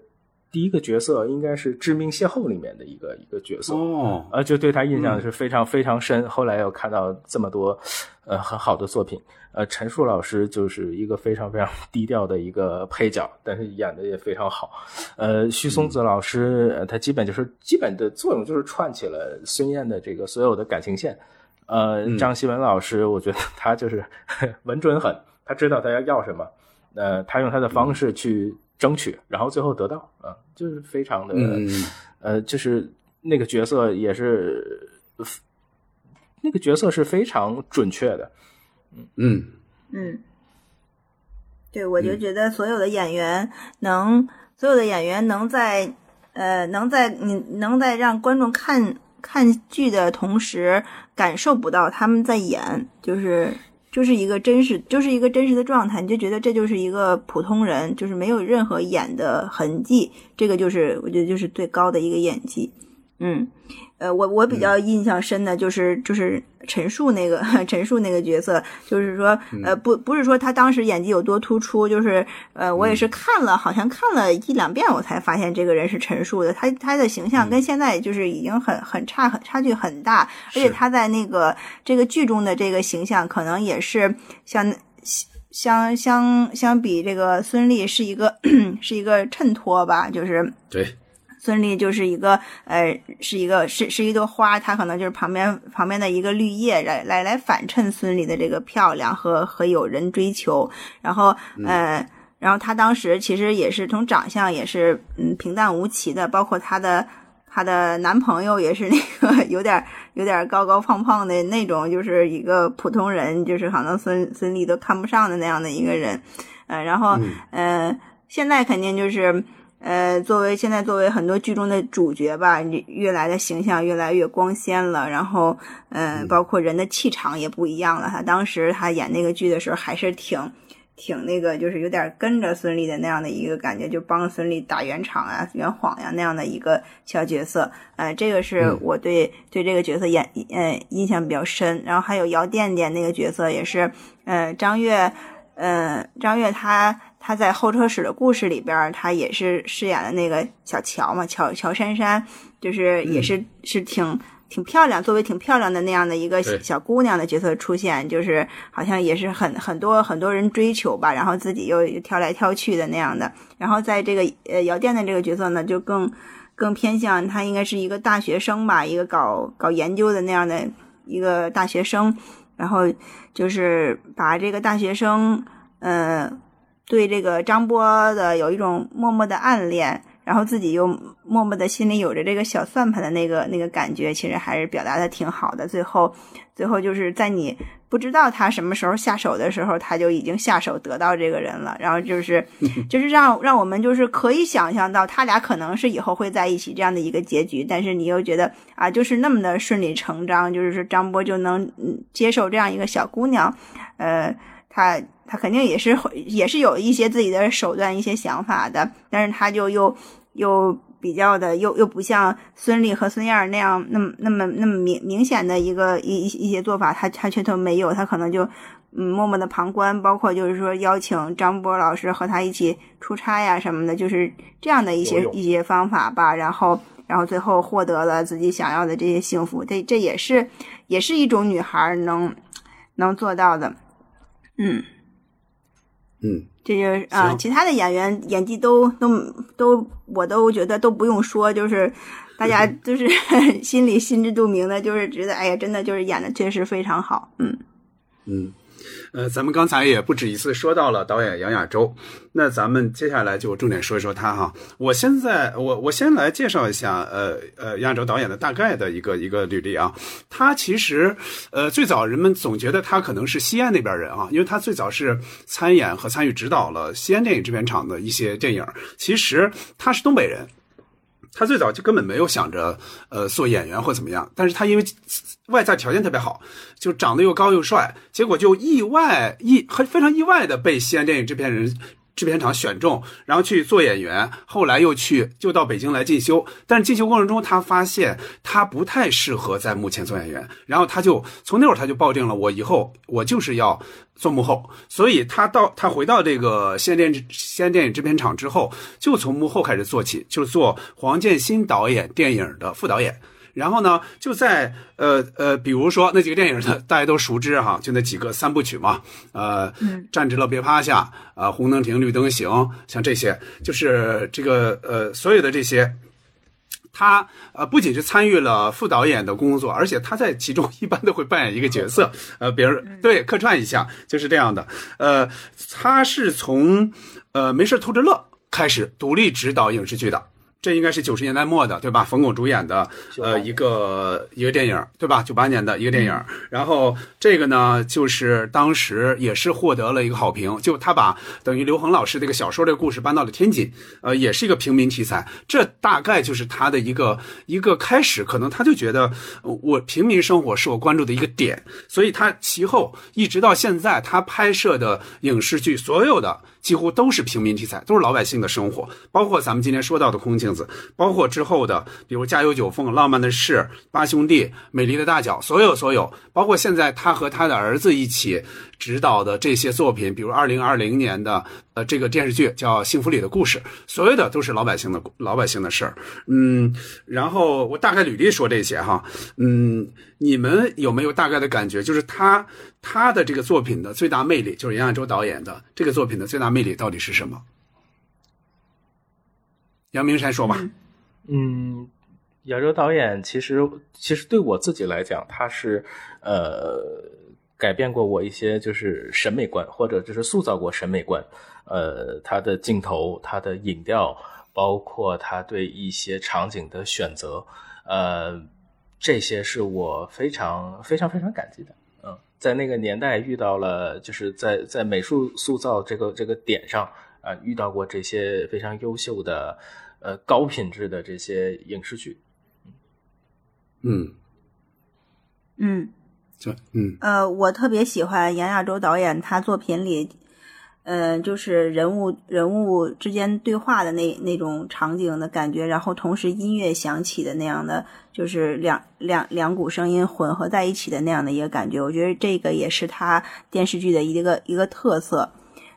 B: 第一个角色应该是《致命邂逅》里面的一个一个角色
A: 哦，
B: 呃，就对他印象是非常非常深。后来又看到这么多，呃，很好的作品。呃，陈数老师就是一个非常非常低调的一个配角，但是演的也非常好。呃，徐松子老师，他基本就是基本的作用就是串起了孙燕的这个所有的感情线。呃，张希文老师，我觉得他就是 稳准狠，他知道大家要什么，呃，他用他的方式去。争取，然后最后得到啊，就是非常的，呃，就是那个角色也是，那个角色是非常准确的，
A: 嗯。
C: 嗯。嗯，对，我就觉得所有的演员能，所有的演员能在，呃，能在你能在让观众看看剧的同时，感受不到他们在演，就是。就是一个真实，就是一个真实的状态，你就觉得这就是一个普通人，就是没有任何演的痕迹，这个就是我觉得就是最高的一个演技，嗯。呃，我我比较印象深的就是就是陈数那个 陈数那个角色，就是说呃不不是说他当时演技有多突出，就是呃我也是看了好像看了一两遍我才发现这个人是陈数的，他他的形象跟现在就是已经很很差很差距很大，而且他在那个这个剧中的这个形象可能也是相相相相比这个孙俪是一个 是一个衬托吧，就是
A: 对。
C: 孙俪就是一个，呃，是一个是是一朵花，她可能就是旁边旁边的一个绿叶，来来来反衬孙俪的这个漂亮和和有人追求。然后，呃，然后她当时其实也是从长相也是嗯平淡无奇的，包括她的她的男朋友也是那个有点有点高高胖胖的那种，就是一个普通人，就是可能孙孙俪都看不上的那样的一个人。嗯，然后，嗯，现在肯定就是。呃，作为现在作为很多剧中的主角吧，越来的形象越来越光鲜了，然后，嗯，包括人的气场也不一样了。他当时他演那个剧的时候，还是挺挺那个，就是有点跟着孙俪的那样的一个感觉，就帮孙俪打圆场啊、圆谎呀那样的一个小角色。呃，这个是我对对这个角色演呃印象比较深。然后还有姚垫垫那个角色也是，呃，张悦，呃，张悦他。他在候车室的故事里边，他也是饰演的那个小乔嘛，乔乔珊珊，就是也是是挺挺漂亮，作为挺漂亮的那样的一个小姑娘的角色出现，就是好像也是很很多很多人追求吧，然后自己又挑来挑去的那样的。然后在这个呃姚店的这个角色呢，就更更偏向他应该是一个大学生吧，一个搞搞研究的那样的一个大学生，然后就是把这个大学生，嗯。对这个张波的有一种默默的暗恋，然后自己又默默的心里有着这个小算盘的那个那个感觉，其实还是表达的挺好的。最后，最后就是在你不知道他什么时候下手的时候，他就已经下手得到这个人了。然后就是，就是让让我们就是可以想象到他俩可能是以后会在一起这样的一个结局，但是你又觉得啊，就是那么的顺理成章，就是说张波就能接受这样一个小姑娘，呃，他。他肯定也是会，也是有一些自己的手段、一些想法的，但是他就又又比较的，又又不像孙俪和孙燕那样那么那么那么明明显的一个一一些做法，他他却都没有，他可能就嗯默默的旁观，包括就是说邀请张波老师和他一起出差呀什么的，就是这样的一些一些方法吧，然后然后最后获得了自己想要的这些幸福，这这也是也是一种女孩能能做到的，嗯。
A: 嗯，
C: 这就是啊，其他的演员演技都都都，我都觉得都不用说，就是大家 就是心里心知肚明的，就是觉得哎呀，真的就是演的确实非常好，嗯。
A: 嗯。呃，咱们刚才也不止一次说到了导演杨亚洲，那咱们接下来就重点说一说他哈。我现在我我先来介绍一下，呃呃，杨亚洲导演的大概的一个一个履历啊。他其实呃最早人们总觉得他可能是西安那边人啊，因为他最早是参演和参与指导了西安电影制片厂的一些电影。其实他是东北人。他最早就根本没有想着呃做演员或怎么样，但是他因为外在条件特别好，就长得又高又帅，结果就意外意很非常意外的被西安电影制片人。制片厂选中，然后去做演员，后来又去就到北京来进修。但是进修过程中，他发现他不太适合在幕前做演员，然后他就从那会儿他就抱定了，我以后我就是要做幕后。所以他到他回到这个西安电西安电影制片厂之后，就从幕后开始做起，就做黄建新导演电影的副导演。然后呢，就在呃呃，比如说那几个电影呢，大家都熟知哈，就那几个三部曲嘛，呃，站直了别趴下，啊，红灯停绿灯行，像这些，就是这个呃，所有的这些，他呃不仅是参与了副导演的工作，而且他在其中一般都会扮演一个角色，呃，比如对客串一下，就是这样的，呃，他是从呃没事偷着乐开始独立指导影视剧的。这应该是九十年代末的，对吧？冯巩主演的，呃，一个一个电影，对吧？九八年的一个电影。然后这个呢，就是当时也是获得了一个好评，就他把等于刘恒老师这个小说这个故事搬到了天津，呃，也是一个平民题材。这大概就是他的一个一个开始，可能他就觉得我平民生活是我关注的一个点，所以他其后一直到现在，他拍摄的影视剧所有的。几乎都是平民题材，都是老百姓的生活，包括咱们今天说到的空镜子，包括之后的，比如家有九凤、浪漫的事、八兄弟、美丽的大脚，所有所有，包括现在他和他的儿子一起。指导的这些作品，比如二零二零年的呃这个电视剧叫《幸福里的故事》，所有的都是老百姓的老百姓的事儿。嗯，然后我大概履历说这些哈。嗯，你们有没有大概的感觉？就是他他的这个作品的最大魅力，就是杨亚洲导演的这个作品的最大魅力到底是什么？杨明山说吧。
B: 嗯，亚洲导演其实其实对我自己来讲，他是呃。改变过我一些，就是审美观，或者就是塑造过审美观。呃，他的镜头，他的影调，包括他对一些场景的选择，呃，这些是我非常非常非常感激的。嗯，在那个年代遇到了，就是在在美术塑造这个这个点上啊，遇到过这些非常优秀的，呃，高品质的这些影视剧。
A: 嗯
C: 嗯。
A: 嗯
C: 呃，我特别喜欢杨亚洲导演他作品里，呃，就是人物人物之间对话的那那种场景的感觉，然后同时音乐响起的那样的，就是两两两股声音混合在一起的那样的一个感觉。我觉得这个也是他电视剧的一个一个特色，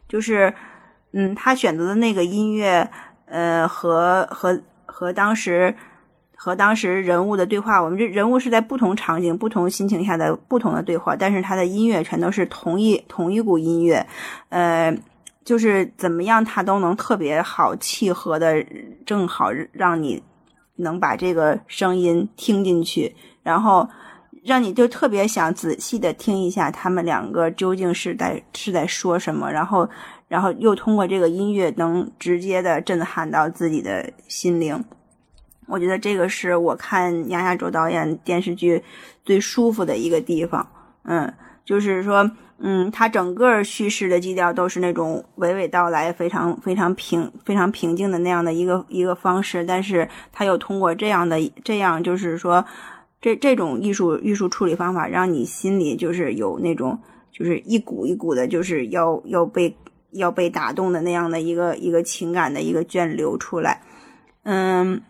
C: 就是嗯，他选择的那个音乐，呃，和和和当时。和当时人物的对话，我们这人物是在不同场景、不同心情下的不同的对话，但是他的音乐全都是同一同一股音乐，呃，就是怎么样，他都能特别好契合的，正好让你能把这个声音听进去，然后让你就特别想仔细的听一下他们两个究竟是在是在说什么，然后然后又通过这个音乐能直接的震撼到自己的心灵。我觉得这个是我看杨亚洲导演电视剧最舒服的一个地方，嗯，就是说，嗯，他整个叙事的基调都是那种娓娓道来、非常非常平、非常平静的那样的一个一个方式，但是他又通过这样的这样，就是说，这这种艺术艺术处理方法，让你心里就是有那种就是一股一股的，就是要要被要被打动的那样的一个一个情感的一个卷流出来，嗯。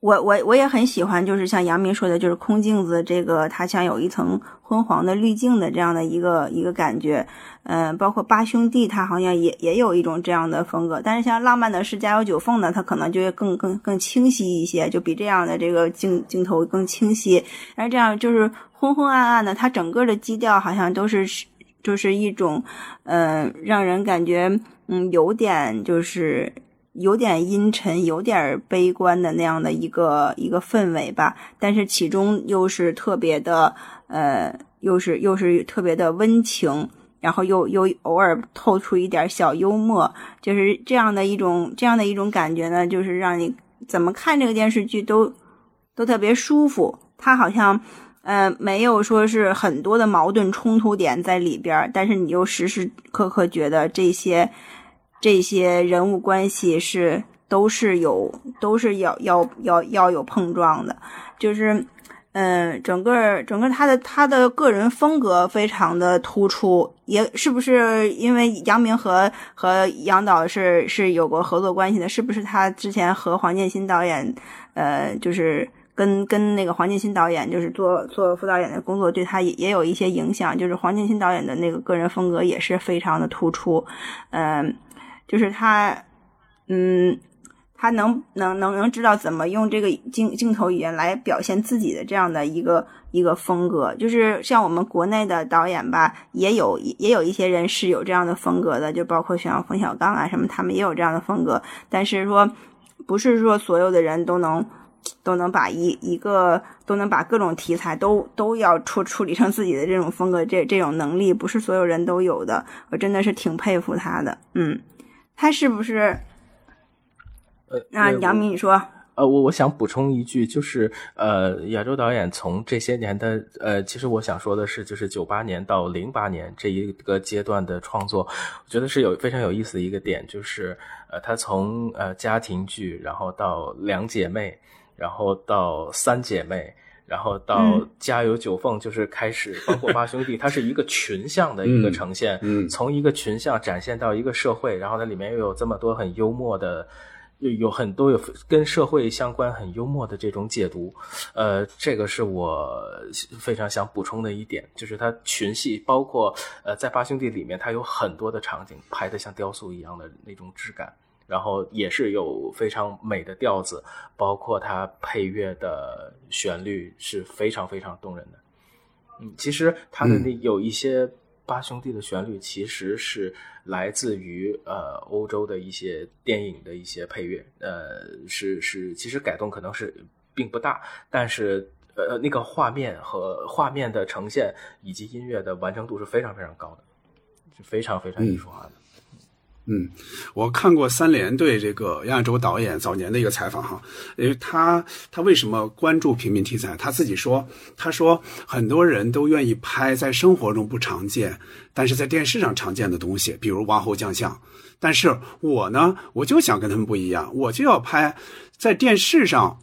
C: 我我我也很喜欢，就是像杨明说的，就是空镜子这个，它像有一层昏黄的滤镜的这样的一个一个感觉，嗯，包括八兄弟，它好像也也有一种这样的风格，但是像浪漫的是家有九凤呢，它可能就会更更更清晰一些，就比这样的这个镜镜头更清晰，而这样就是昏昏暗暗的，它整个的基调好像都是就是一种，嗯，让人感觉嗯有点就是。有点阴沉，有点悲观的那样的一个一个氛围吧，但是其中又是特别的，呃，又是又是特别的温情，然后又又偶尔透出一点小幽默，就是这样的一种这样的一种感觉呢，就是让你怎么看这个电视剧都都特别舒服。它好像，呃，没有说是很多的矛盾冲突点在里边，但是你又时时刻刻觉得这些。这些人物关系是都是有都是要要要要有碰撞的，就是。嗯，整个整个他的他的个人风格非常的突出，也是不是因为杨明和和杨导是是有过合作关系的？是不是他之前和黄建新导演，呃，就是跟跟那个黄建新导演就是做做副导演的工作，对他也也有一些影响。就是黄建新导演的那个个人风格也是非常的突出，嗯，就是他，嗯。他能能能能知道怎么用这个镜镜头语言来表现自己的这样的一个一个风格，就是像我们国内的导演吧，也有也有一些人是有这样的风格的，就包括像冯小刚啊什么，他们也有这样的风格。但是说，不是说所有的人都能都能把一一个都能把各种题材都都要处处理成自己的这种风格，这这种能力不是所有人都有的。我真的是挺佩服他的。嗯，他是不是？
B: 呃，
C: 那杨明，你说，
B: 呃，我我想补充一句，就是呃，亚洲导演从这些年的呃，其实我想说的是，就是九八年到零八年这一个阶段的创作，我觉得是有非常有意思的一个点，就是呃，他从呃家庭剧，然后到两姐妹，然后到三姐妹，然后到家有九凤，就是开始包括八兄弟，它是一个群像的一个呈现，
A: 嗯，
B: 从一个群像展现到一个社会，然后它里面又有这么多很幽默的。有有很多有跟社会相关、很幽默的这种解读，呃，这个是我非常想补充的一点，就是它群戏，包括呃，在八兄弟里面，它有很多的场景拍的像雕塑一样的那种质感，然后也是有非常美的调子，包括它配乐的旋律是非常非常动人的。嗯，其实它的那有一些。八兄弟的旋律其实是来自于呃欧洲的一些电影的一些配乐，呃是是其实改动可能是并不大，但是呃那个画面和画面的呈现以及音乐的完成度是非常非常高的，是非常非常艺术化的。
A: 嗯，嗯我看过三联对这个杨亚洲导演早年的一个采访哈，因为他他为什么关注平民题材？他自己说，他说很多人都愿意拍在生活中不常见，但是在电视上常见的东西，比如王侯将相。但是我呢，我就想跟他们不一样，我就要拍在电视上。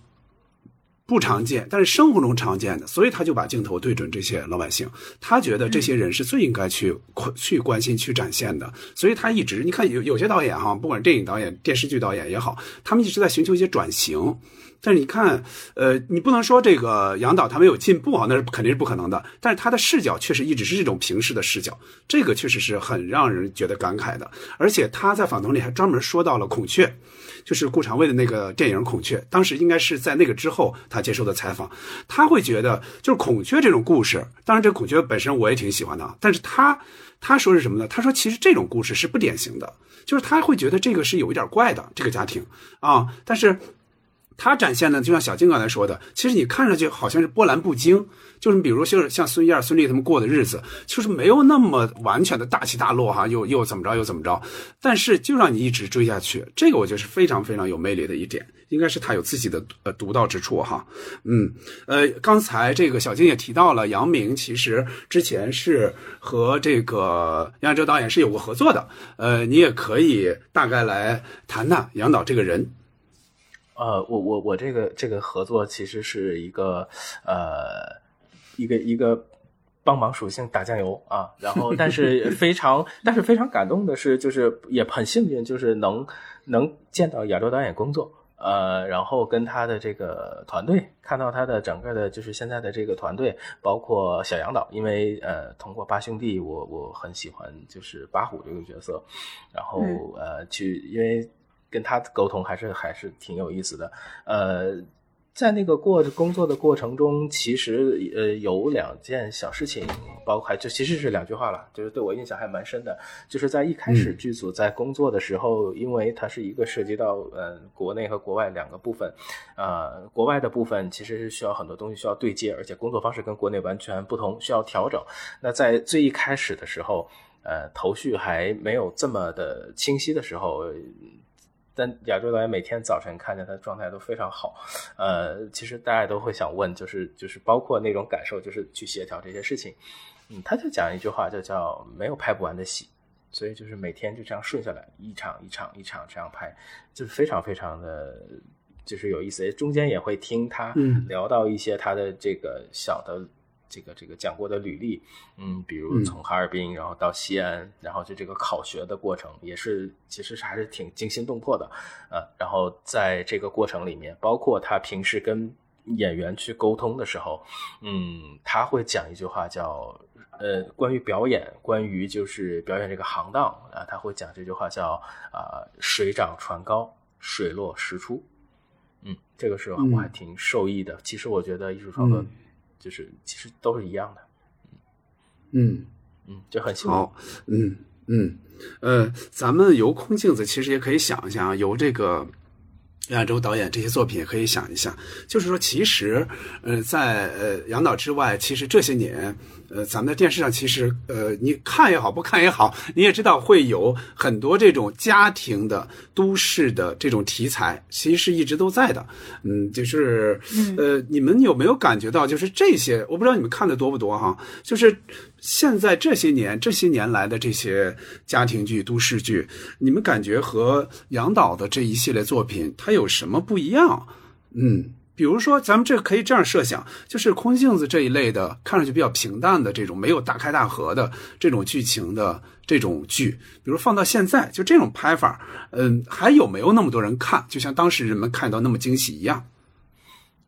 A: 不常见，但是生活中常见的，所以他就把镜头对准这些老百姓，他觉得这些人是最应该去去关心、去展现的，所以他一直，你看有有些导演哈，不管电影导演、电视剧导演也好，他们一直在寻求一些转型。但是你看，呃，你不能说这个杨导他没有进步啊，那是肯定是不可能的。但是他的视角确实一直是这种平视的视角，这个确实是很让人觉得感慨的。而且他在访谈里还专门说到了孔雀，就是顾长卫的那个电影《孔雀》，当时应该是在那个之后他接受的采访，他会觉得就是孔雀这种故事，当然这孔雀本身我也挺喜欢的，但是他他说是什么呢？他说其实这种故事是不典型的，就是他会觉得这个是有一点怪的这个家庭啊，但是。他展现的就像小静刚才说的，其实你看上去好像是波澜不惊，就是比如像像孙燕、孙俪他们过的日子，就是没有那么完全的大起大落哈，又又怎么着又怎么着，但是就让你一直追下去，这个我觉得是非常非常有魅力的一点，应该是他有自己的呃独到之处哈。嗯，呃，刚才这个小静也提到了，杨明其实之前是和这个杨亚洲导演是有过合作的，呃，你也可以大概来谈谈杨导这个人。
B: 呃，我我我这个这个合作其实是一个呃一个一个帮忙属性打酱油啊，然后但是非常但是非常感动的是，就是也很幸运，就是能能见到亚洲导演工作，呃，然后跟他的这个团队看到他的整个的，就是现在的这个团队，包括小杨导，因为呃通过八兄弟，我我很喜欢就是八虎这个角色，然后呃去因为。跟他沟通还是还是挺有意思的，呃，在那个过工作的过程中，其实呃有两件小事情，包括就其实是两句话了，就是对我印象还蛮深的。就是在一开始剧组在工作的时候，因为它是一个涉及到呃国内和国外两个部分，呃国外的部分其实是需要很多东西需要对接，而且工作方式跟国内完全不同，需要调整。那在最一开始的时候，呃头绪还没有这么的清晰的时候。但亚洲导演每天早晨看见他状态都非常好，呃，其实大家都会想问，就是就是包括那种感受，就是去协调这些事情，嗯，他就讲一句话，就叫没有拍不完的戏，所以就是每天就这样顺下来，一场一场一场这样拍，就是非常非常的，就是有意思。中间也会听他聊到一些他的这个小的这个这个讲过的履历，嗯，比如从哈尔滨然后到西安，然后就这个考学的过程也是其实是还是挺惊心动魄的，呃，然后在这个过程里面，包括他平时跟演员去沟通的时候，嗯，他会讲一句话叫。呃，关于表演，关于就是表演这个行当啊，他会讲这句话叫啊“水涨船高，水落石出”。嗯，这个是我还挺受益的。其实我觉得艺术创作就是其实都是一样的。
A: 嗯
B: 嗯，就很
A: 好。嗯嗯呃，咱们由空镜子其实也可以想一想，由这个亚洲导演这些作品也可以想一想，就是说，其实呃，在呃杨导之外，其实这些年。呃，咱们的电视上其实，呃，你看也好，不看也好，你也知道会有很多这种家庭的、都市的这种题材，其实是一直都在的。嗯，就是，呃，你们有没有感觉到，就是这些，我不知道你们看的多不多哈？就是现在这些年、这些年来的这些家庭剧、都市剧，你们感觉和杨导的这一系列作品，它有什么不一样？嗯。比如说，咱们这可以这样设想，就是空镜子这一类的，看上去比较平淡的这种没有大开大合的这种剧情的这种剧，比如放到现在，就这种拍法，嗯，还有没有那么多人看？就像当时人们看到那么惊喜一样。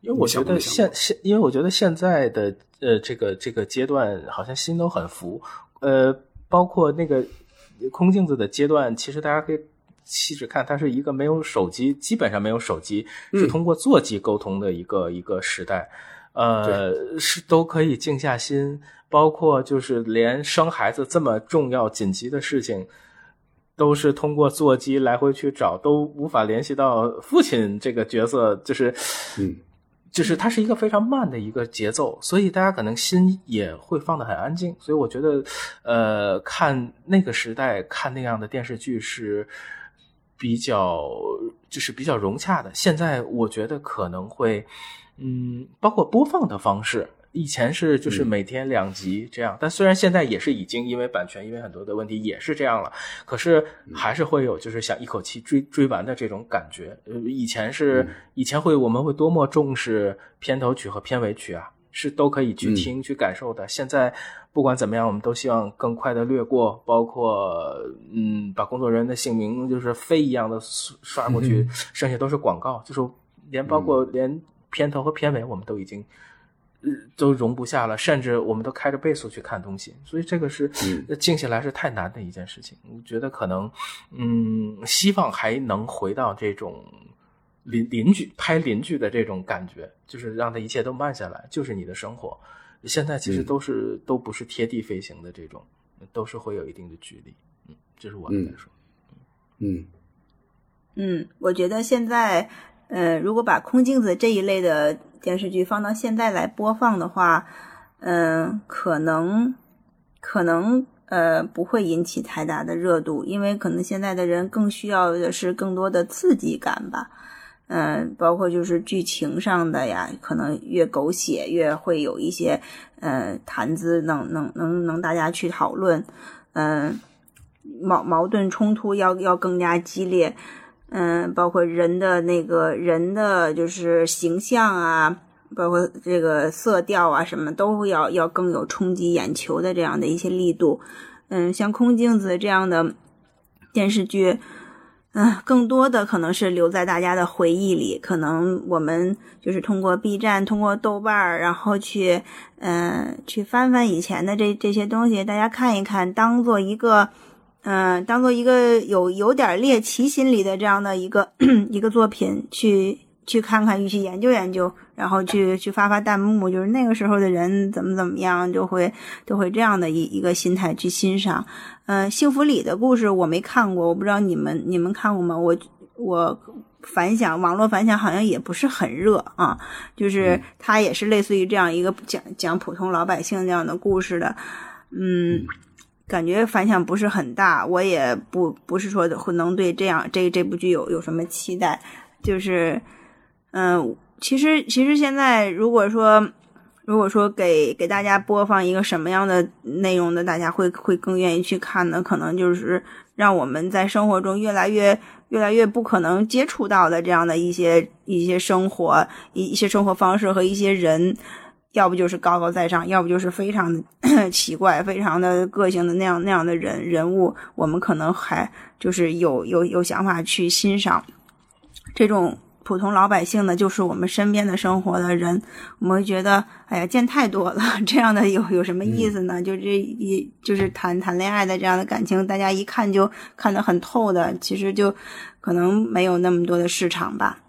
B: 因为我觉得现现，因为我觉得现在的呃这个这个阶段，好像心都很浮，呃，包括那个空镜子的阶段，其实大家可以。细致看，它是一个没有手机，基本上没有手机，是通过座机沟通的一个一个时代，呃，是都可以静下心，包括就是连生孩子这么重要紧急的事情，都是通过座机来回去找，都无法联系到父亲这个角色，就是，
A: 嗯，
B: 就是它是一个非常慢的一个节奏，所以大家可能心也会放得很安静，所以我觉得，呃，看那个时代看那样的电视剧是。比较就是比较融洽的，现在我觉得可能会，嗯，包括播放的方式，以前是就是每天两集这样，但虽然现在也是已经因为版权，因为很多的问题也是这样了，可是还是会有就是想一口气追追完的这种感觉。呃，以前是以前会我们会多么重视片头曲和片尾曲啊。是都可以去听去感受的。现在不管怎么样，我们都希望更快的略过，包括嗯，把工作人员的姓名就是飞一样的刷过去，剩下都是广告。就是连包括连片头和片尾，我们都已经都容不下了，甚至我们都开着倍速去看东西。所以这个是静下来是太难的一件事情。我觉得可能嗯，希望还能回到这种。邻邻居拍邻居的这种感觉，就是让他一切都慢下来，就是你的生活。现在其实都是都不是贴地飞行的这种，都是会有一定的距离。嗯，这是我来说。
A: 嗯
C: 嗯，我觉得现在，呃，如果把空镜子这一类的电视剧放到现在来播放的话，嗯，可能可能呃不会引起太大的热度，因为可能现在的人更需要的是更多的刺激感吧。嗯，包括就是剧情上的呀，可能越狗血越会有一些，呃，谈资能能能能大家去讨论，嗯，矛矛盾冲突要要更加激烈，嗯，包括人的那个人的就是形象啊，包括这个色调啊，什么都要要更有冲击眼球的这样的一些力度，嗯，像空镜子这样的电视剧。嗯，更多的可能是留在大家的回忆里。可能我们就是通过 B 站、通过豆瓣儿，然后去，嗯，去翻翻以前的这这些东西，大家看一看，当做一个，嗯，当做一个有有点猎奇心理的这样的一个 一个作品去。去看看，去研究研究，然后去去发发弹幕，就是那个时候的人怎么怎么样，就会都会这样的一一个心态去欣赏。嗯，幸福里的故事我没看过，我不知道你们你们看过吗？我我反响网络反响好像也不是很热啊，就是它也是类似于这样一个讲讲普通老百姓这样的故事的，嗯，感觉反响不是很大，我也不不是说会能对这样这这部剧有有什么期待，就是。嗯，其实其实现在如果说，如果说给给大家播放一个什么样的内容的，大家会会更愿意去看呢？可能就是让我们在生活中越来越越来越不可能接触到的这样的一些一些生活一一些生活方式和一些人，要不就是高高在上，要不就是非常的 奇怪、非常的个性的那样那样的人人物，我们可能还就是有有有想法去欣赏这种。普通老百姓呢，就是我们身边的生活的人，我们会觉得，哎呀，见太多了，这样的有有什么意思呢？就这一就是谈谈恋爱的这样的感情，大家一看就看得很透的，其实就可能没有那么多的市场吧。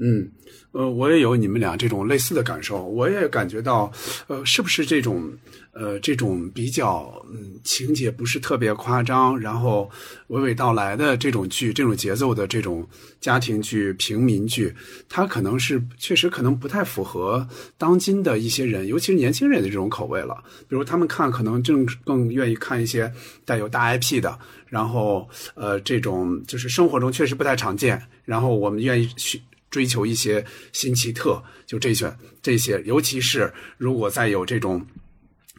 A: 嗯，呃，我也有你们俩这种类似的感受，我也感觉到，呃，是不是这种，呃，这种比较，嗯，情节不是特别夸张，然后娓娓道来的这种剧，这种节奏的这种家庭剧、平民剧，它可能是确实可能不太符合当今的一些人，尤其是年轻人的这种口味了。比如他们看，可能正更愿意看一些带有大 IP 的，然后，呃，这种就是生活中确实不太常见，然后我们愿意去。追求一些新奇特，就这些这些，尤其是如果再有这种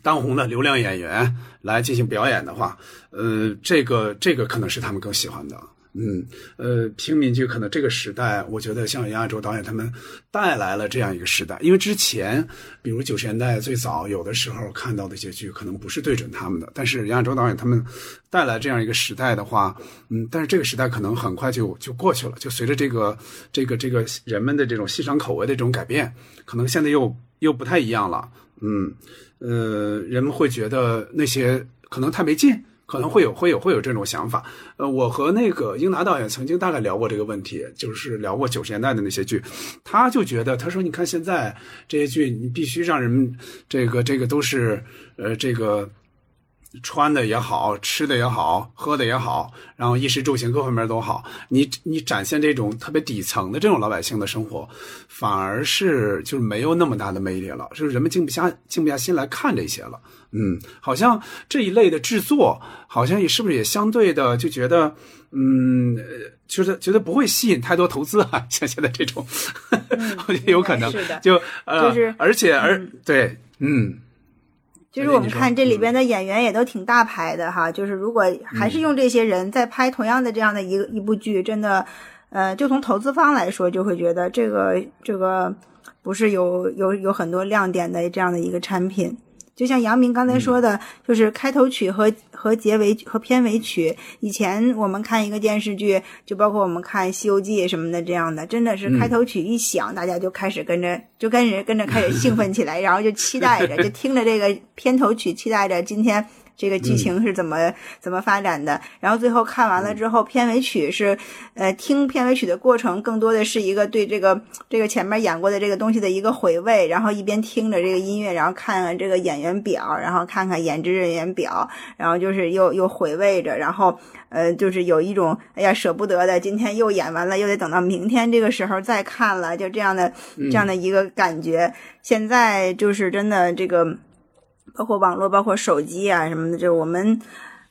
A: 当红的流量演员来进行表演的话，呃，这个这个可能是他们更喜欢的。嗯，呃，平民剧可能这个时代，我觉得像杨亚洲导演他们带来了这样一个时代。因为之前，比如九十年代最早有的时候看到的一些剧，可能不是对准他们的。但是杨亚洲导演他们带来这样一个时代的话，嗯，但是这个时代可能很快就就过去了。就随着这个这个这个人们的这种欣赏口味的这种改变，可能现在又又不太一样了。嗯，呃，人们会觉得那些可能太没劲。可能会有会有会有这种想法，呃，我和那个英达导演曾经大概聊过这个问题，就是聊过九十年代的那些剧，他就觉得，他说，你看现在这些剧，你必须让人们这个这个都是，呃，这个。穿的也好，吃的也好，喝的也好，然后衣食住行各方面都好。你你展现这种特别底层的这种老百姓的生活，反而是就是没有那么大的魅力了，就是人们静不下静不下心来看这些了。嗯，好像这一类的制作，好像也是不是也相对的就觉得，嗯，觉得觉得不会吸引太多投资啊，像现在这种，我觉得有可能就呃，而且而对，嗯。
C: 就是我们看这里边的演员也都挺大牌的哈，就是如果还是用这些人在拍同样的这样的一个一部剧，真的，呃，就从投资方来说，就会觉得这个这个不是有有有很多亮点的这样的一个产品。就像杨明刚才说的，就是开头曲和和结尾和片尾曲。以前我们看一个电视剧，就包括我们看《西游记》什么的这样的，真的是开头曲一响，大家就开始跟着，就跟着跟着开始兴奋起来，然后就期待着，就听着这个片头曲，期待着今天。这个剧情是怎么怎么发展的？然后最后看完了之后，片尾曲是，呃，听片尾曲的过程更多的是一个对这个这个前面演过的这个东西的一个回味，然后一边听着这个音乐，然后看看这个演员表，然后看看演职人员表，然后就是又又回味着，然后呃，就是有一种哎呀舍不得的，今天又演完了，又得等到明天这个时候再看了，就这样的这样的一个感觉。现在就是真的这个。包括网络，包括手机啊什么的，就是我们，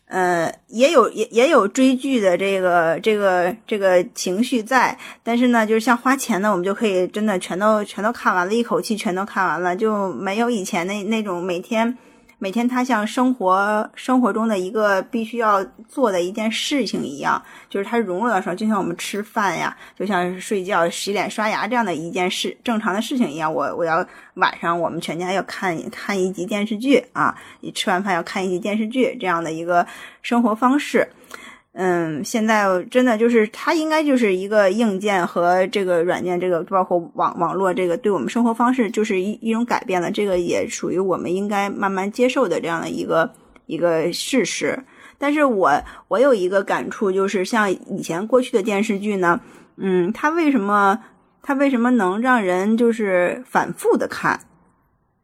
C: 呃，也有也也有追剧的这个这个这个情绪在，但是呢，就是像花钱呢，我们就可以真的全都全都看完了，一口气全都看完了，就没有以前那那种每天。每天他像生活生活中的一个必须要做的一件事情一样，就是他融入到上，就像我们吃饭呀，就像睡觉、洗脸、刷牙这样的一件事正常的事情一样。我我要晚上我们全家要看看一集电视剧啊，你吃完饭要看一集电视剧这样的一个生活方式。嗯，现在真的就是它应该就是一个硬件和这个软件，这个包括网网络，这个对我们生活方式就是一一种改变了。这个也属于我们应该慢慢接受的这样的一个一个事实。但是我我有一个感触，就是像以前过去的电视剧呢，嗯，它为什么它为什么能让人就是反复的看？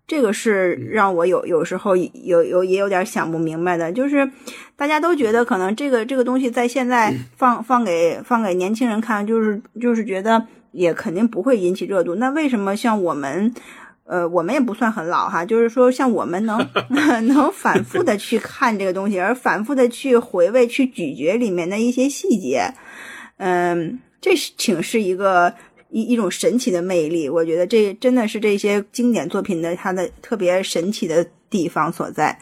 C: 这个是让我有有时候有有也有点想不明白的，就是大家都觉得可能这个这个东西在现在放放给放给年轻人看，就是就是觉得也肯定不会引起热度。那为什么像我们，呃，我们也不算很老哈，就是说像我们能 能反复的去看这个东西，而反复的去回味、去咀嚼里面的一些细节，嗯，这是挺是一个。一一种神奇的魅力。我觉得这真的是这些经典作品的它的特别神奇的地方所在。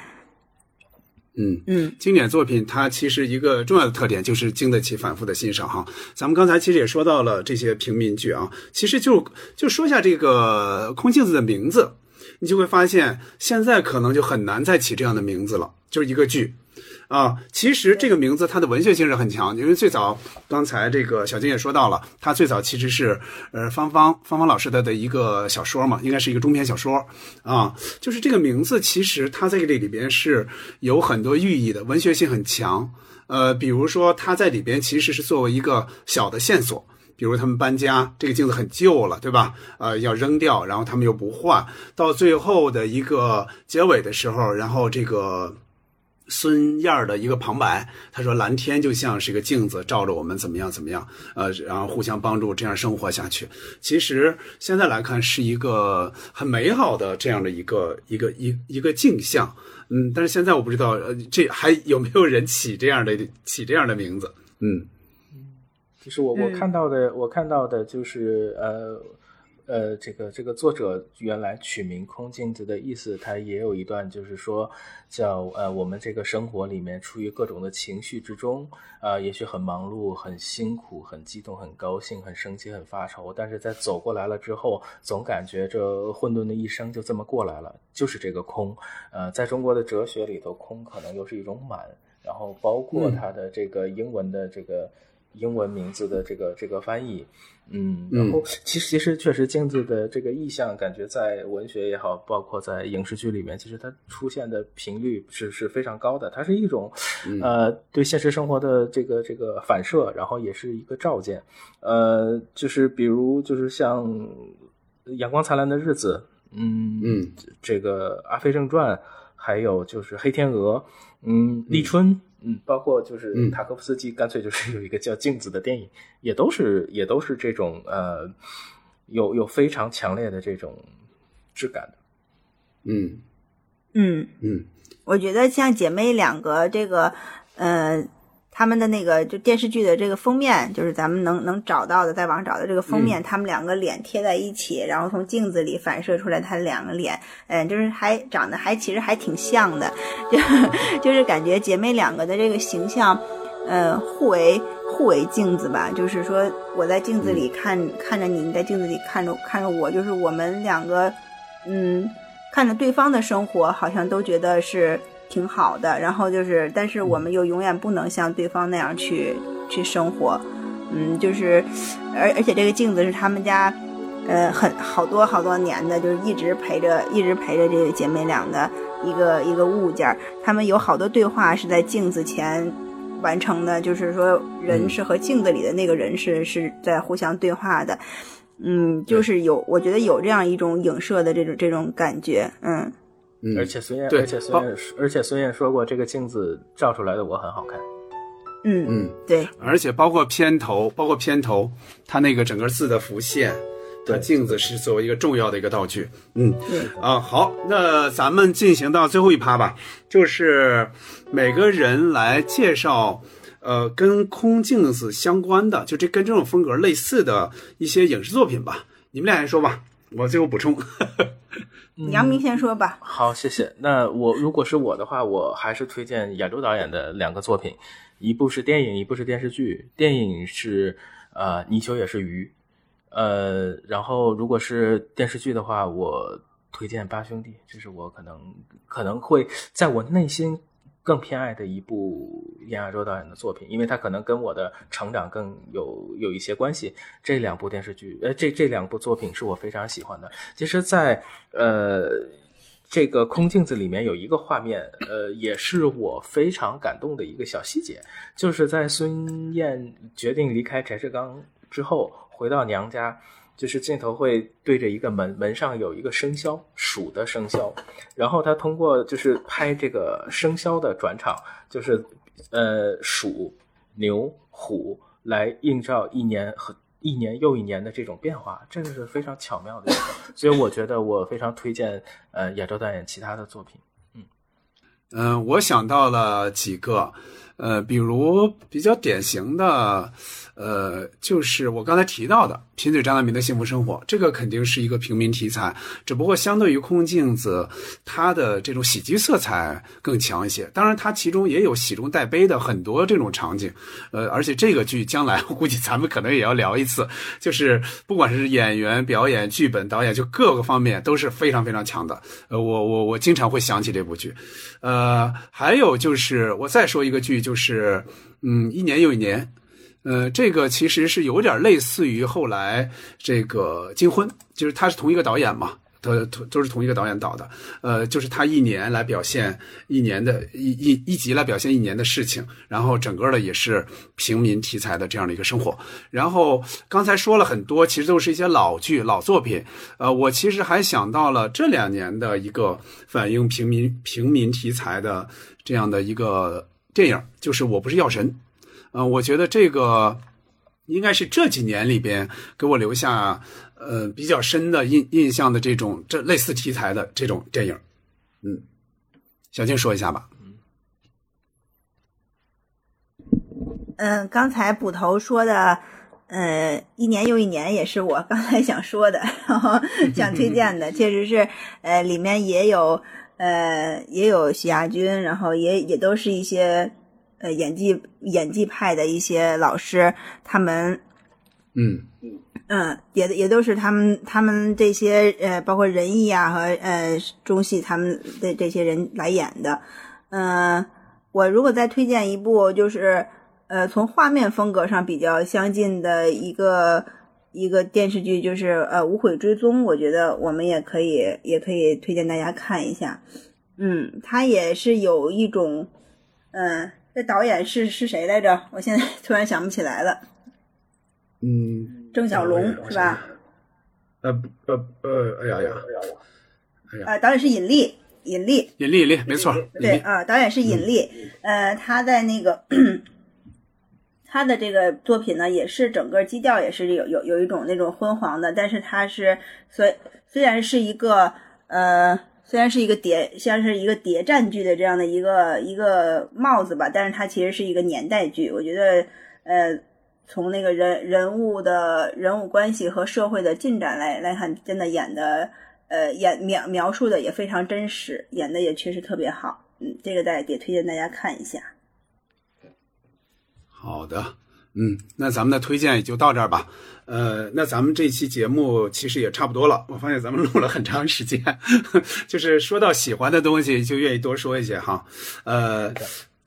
A: 嗯
C: 嗯，
A: 经典作品它其实一个重要的特点就是经得起反复的欣赏哈。咱们刚才其实也说到了这些平民剧啊，其实就就说一下这个空镜子的名字，你就会发现现在可能就很难再起这样的名字了，就是一个剧。啊，其实这个名字它的文学性是很强，因为最早刚才这个小金也说到了，它最早其实是呃芳芳芳芳老师的的一个小说嘛，应该是一个中篇小说啊，就是这个名字其实它在这里边是有很多寓意的，文学性很强。呃，比如说它在里边其实是作为一个小的线索，比如他们搬家，这个镜子很旧了，对吧？呃，要扔掉，然后他们又不换，到最后的一个结尾的时候，然后这个。孙燕儿的一个旁白，他说：“蓝天就像是一个镜子，照着我们怎么样怎么样，呃，然后互相帮助，这样生活下去。其实现在来看，是一个很美好的这样的一个一个一一个镜像。嗯，但是现在我不知道，呃，这还有没有人起这样的起这样的名字？嗯，
B: 就是我我看到的，我看到的就是呃。”呃，这个这个作者原来取名空镜子的意思，他也有一段，就是说叫呃，我们这个生活里面处于各种的情绪之中，啊，也许很忙碌、很辛苦、很激动、很高兴、很生气、很发愁，但是在走过来了之后，总感觉这混沌的一生就这么过来了，就是这个空。呃，在中国的哲学里头，空可能又是一种满，然后包括它的这个英文的这个英文名字的这个这个翻译。嗯，然后其实其实确实镜子的这个意象，感觉在文学也好，包括在影视剧里面，其实它出现的频率是是非常高的。它是一种呃对现实生活的这个这个反射，然后也是一个照见。呃，就是比如就是像阳光灿烂的日子，嗯
A: 嗯，
B: 这个阿飞正传，还有就是黑天鹅，嗯，立春。嗯，包括就是塔科夫斯基，干脆就是有一个叫《镜子》的电影，也都是也都是这种呃，有有非常强烈的这种质感的。
A: 嗯
C: 嗯
A: 嗯，
C: 我觉得像姐妹两个这个呃。他们的那个就电视剧的这个封面，就是咱们能能找到的，在网上找的这个封面，他们两个脸贴在一起，然后从镜子里反射出来，他两个脸，嗯，就是还长得还其实还挺像的，就 就是感觉姐妹两个的这个形象，呃，互为互为镜子吧，就是说我在镜子里看看着你，你在镜子里看着看着我，就是我们两个，嗯，看着对方的生活，好像都觉得是。挺好的，然后就是，但是我们又永远不能像对方那样去去生活，嗯，就是，而而且这个镜子是他们家，呃，很好多好多年的，就是一直陪着，一直陪着这个姐妹俩的一个一个物件。他们有好多对话是在镜子前完成的，就是说人是和镜子里的那个人是是在互相对话的，嗯，就是有，我觉得有这样一种影射的这种这种感觉，嗯。
B: 而且孙燕，而且孙燕，而且孙燕说过，这个镜子照出来的我很好看。
C: 嗯
A: 嗯，
C: 对。
A: 而且包括片头，包括片头，它那个整个字的浮现，的镜子是作为一个重要的一个道具。嗯，啊，好，那咱们进行到最后一趴吧，就是每个人来介绍，呃，跟空镜子相关的，就这跟这种风格类似的一些影视作品吧。你们俩先说吧，我最后补充。
C: 杨明先说吧。
B: 好，谢谢。那我如果是我的话，我还是推荐亚洲导演的两个作品，一部是电影，一部是电视剧。电影是呃《泥鳅也是鱼》，呃，然后如果是电视剧的话，我推荐《八兄弟》，这是我可能可能会在我内心。更偏爱的一部严亚洲导演的作品，因为他可能跟我的成长更有有一些关系。这两部电视剧，呃，这这两部作品是我非常喜欢的。其实，在呃这个空镜子里面有一个画面，呃，也是我非常感动的一个小细节，就是在孙燕决定离开翟志刚之后，回到娘家。就是镜头会对着一个门，门上有一个生肖鼠的生肖，然后他通过就是拍这个生肖的转场，就是呃鼠、牛、虎来映照一年和一年又一年的这种变化，这个是非常巧妙的。所以我觉得我非常推荐呃亚洲导演其他的作品。
A: 嗯嗯，我想到了几个。呃，比如比较典型的。呃，就是我刚才提到的《贫嘴张大民的幸福生活》，这个肯定是一个平民题材，只不过相对于《空镜子》，它的这种喜剧色彩更强一些。当然，它其中也有喜中带悲的很多这种场景。呃，而且这个剧将来我估计咱们可能也要聊一次，就是不管是演员、表演、剧本、导演，就各个方面都是非常非常强的。呃，我我我经常会想起这部剧。呃，还有就是我再说一个剧，就是嗯，一年又一年。呃，这个其实是有点类似于后来这个《金婚》，就是他是同一个导演嘛，都都都是同一个导演导的。呃，就是他一年来表现一年的一一一集来表现一年的事情，然后整个的也是平民题材的这样的一个生活。然后刚才说了很多，其实都是一些老剧、老作品。呃，我其实还想到了这两年的一个反映平民平民题材的这样的一个电影，就是《我不是药神》。嗯，我觉得这个应该是这几年里边给我留下呃比较深的印印象的这种这类似题材的这种电影。嗯，小静说一下吧。
C: 嗯，刚才捕头说的，呃，一年又一年，也是我刚才想说的，然后 想推荐的，确实是，呃，里面也有，呃，也有许亚军，然后也也都是一些。呃，演技演技派的一些老师，他们，
A: 嗯
C: 嗯，也也都是他们他们这些呃，包括仁义啊和呃中戏他们的这些人来演的。嗯，我如果再推荐一部，就是呃，从画面风格上比较相近的一个一个电视剧，就是呃《无悔追踪》，我觉得我们也可以也可以推荐大家看一下。嗯，它也是有一种嗯。这导演是是谁来着？我现在突然想不起来了。
A: 嗯，
C: 郑晓龙是吧？
A: 呃呃呃，哎呀呀，哎呀，
C: 呃，导演是尹力，尹力，
A: 尹力，尹力，没错，
C: 对啊，导演是尹力。呃，他在那个他的这个作品呢，也是整个基调也是有有有一种那种昏黄的，但是他是虽虽然是一个呃。虽然是一个谍，像是一个谍战剧的这样的一个一个帽子吧，但是它其实是一个年代剧。我觉得，呃，从那个人人物的人物关系和社会的进展来来看，真的演的，呃，演描描述的也非常真实，演的也确实特别好。嗯，这个大家也推荐大家看一下。
A: 好的，嗯，那咱们的推荐也就到这儿吧。呃，那咱们这期节目其实也差不多了。我发现咱们录了很长时间，就是说到喜欢的东西，就愿意多说一些哈。呃。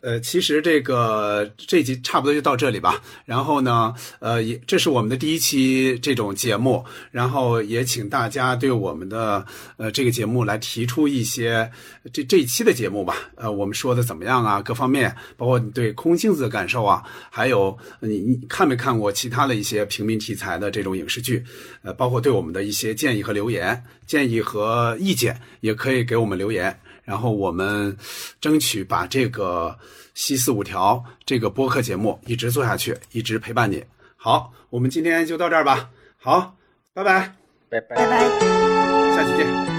A: 呃，其实这个这集差不多就到这里吧。然后呢，呃，也这是我们的第一期这种节目，然后也请大家对我们的呃这个节目来提出一些这这一期的节目吧。呃，我们说的怎么样啊？各方面，包括你对空镜子的感受啊，还有你你看没看过其他的一些平民题材的这种影视剧？呃，包括对我们的一些建议和留言、建议和意见，也可以给我们留言。然后我们争取把这个《西四五条》这个播客节目一直做下去，一直陪伴你。好，我们今天就到这儿吧。好，拜拜，
B: 拜拜，
C: 拜拜，
A: 下期见。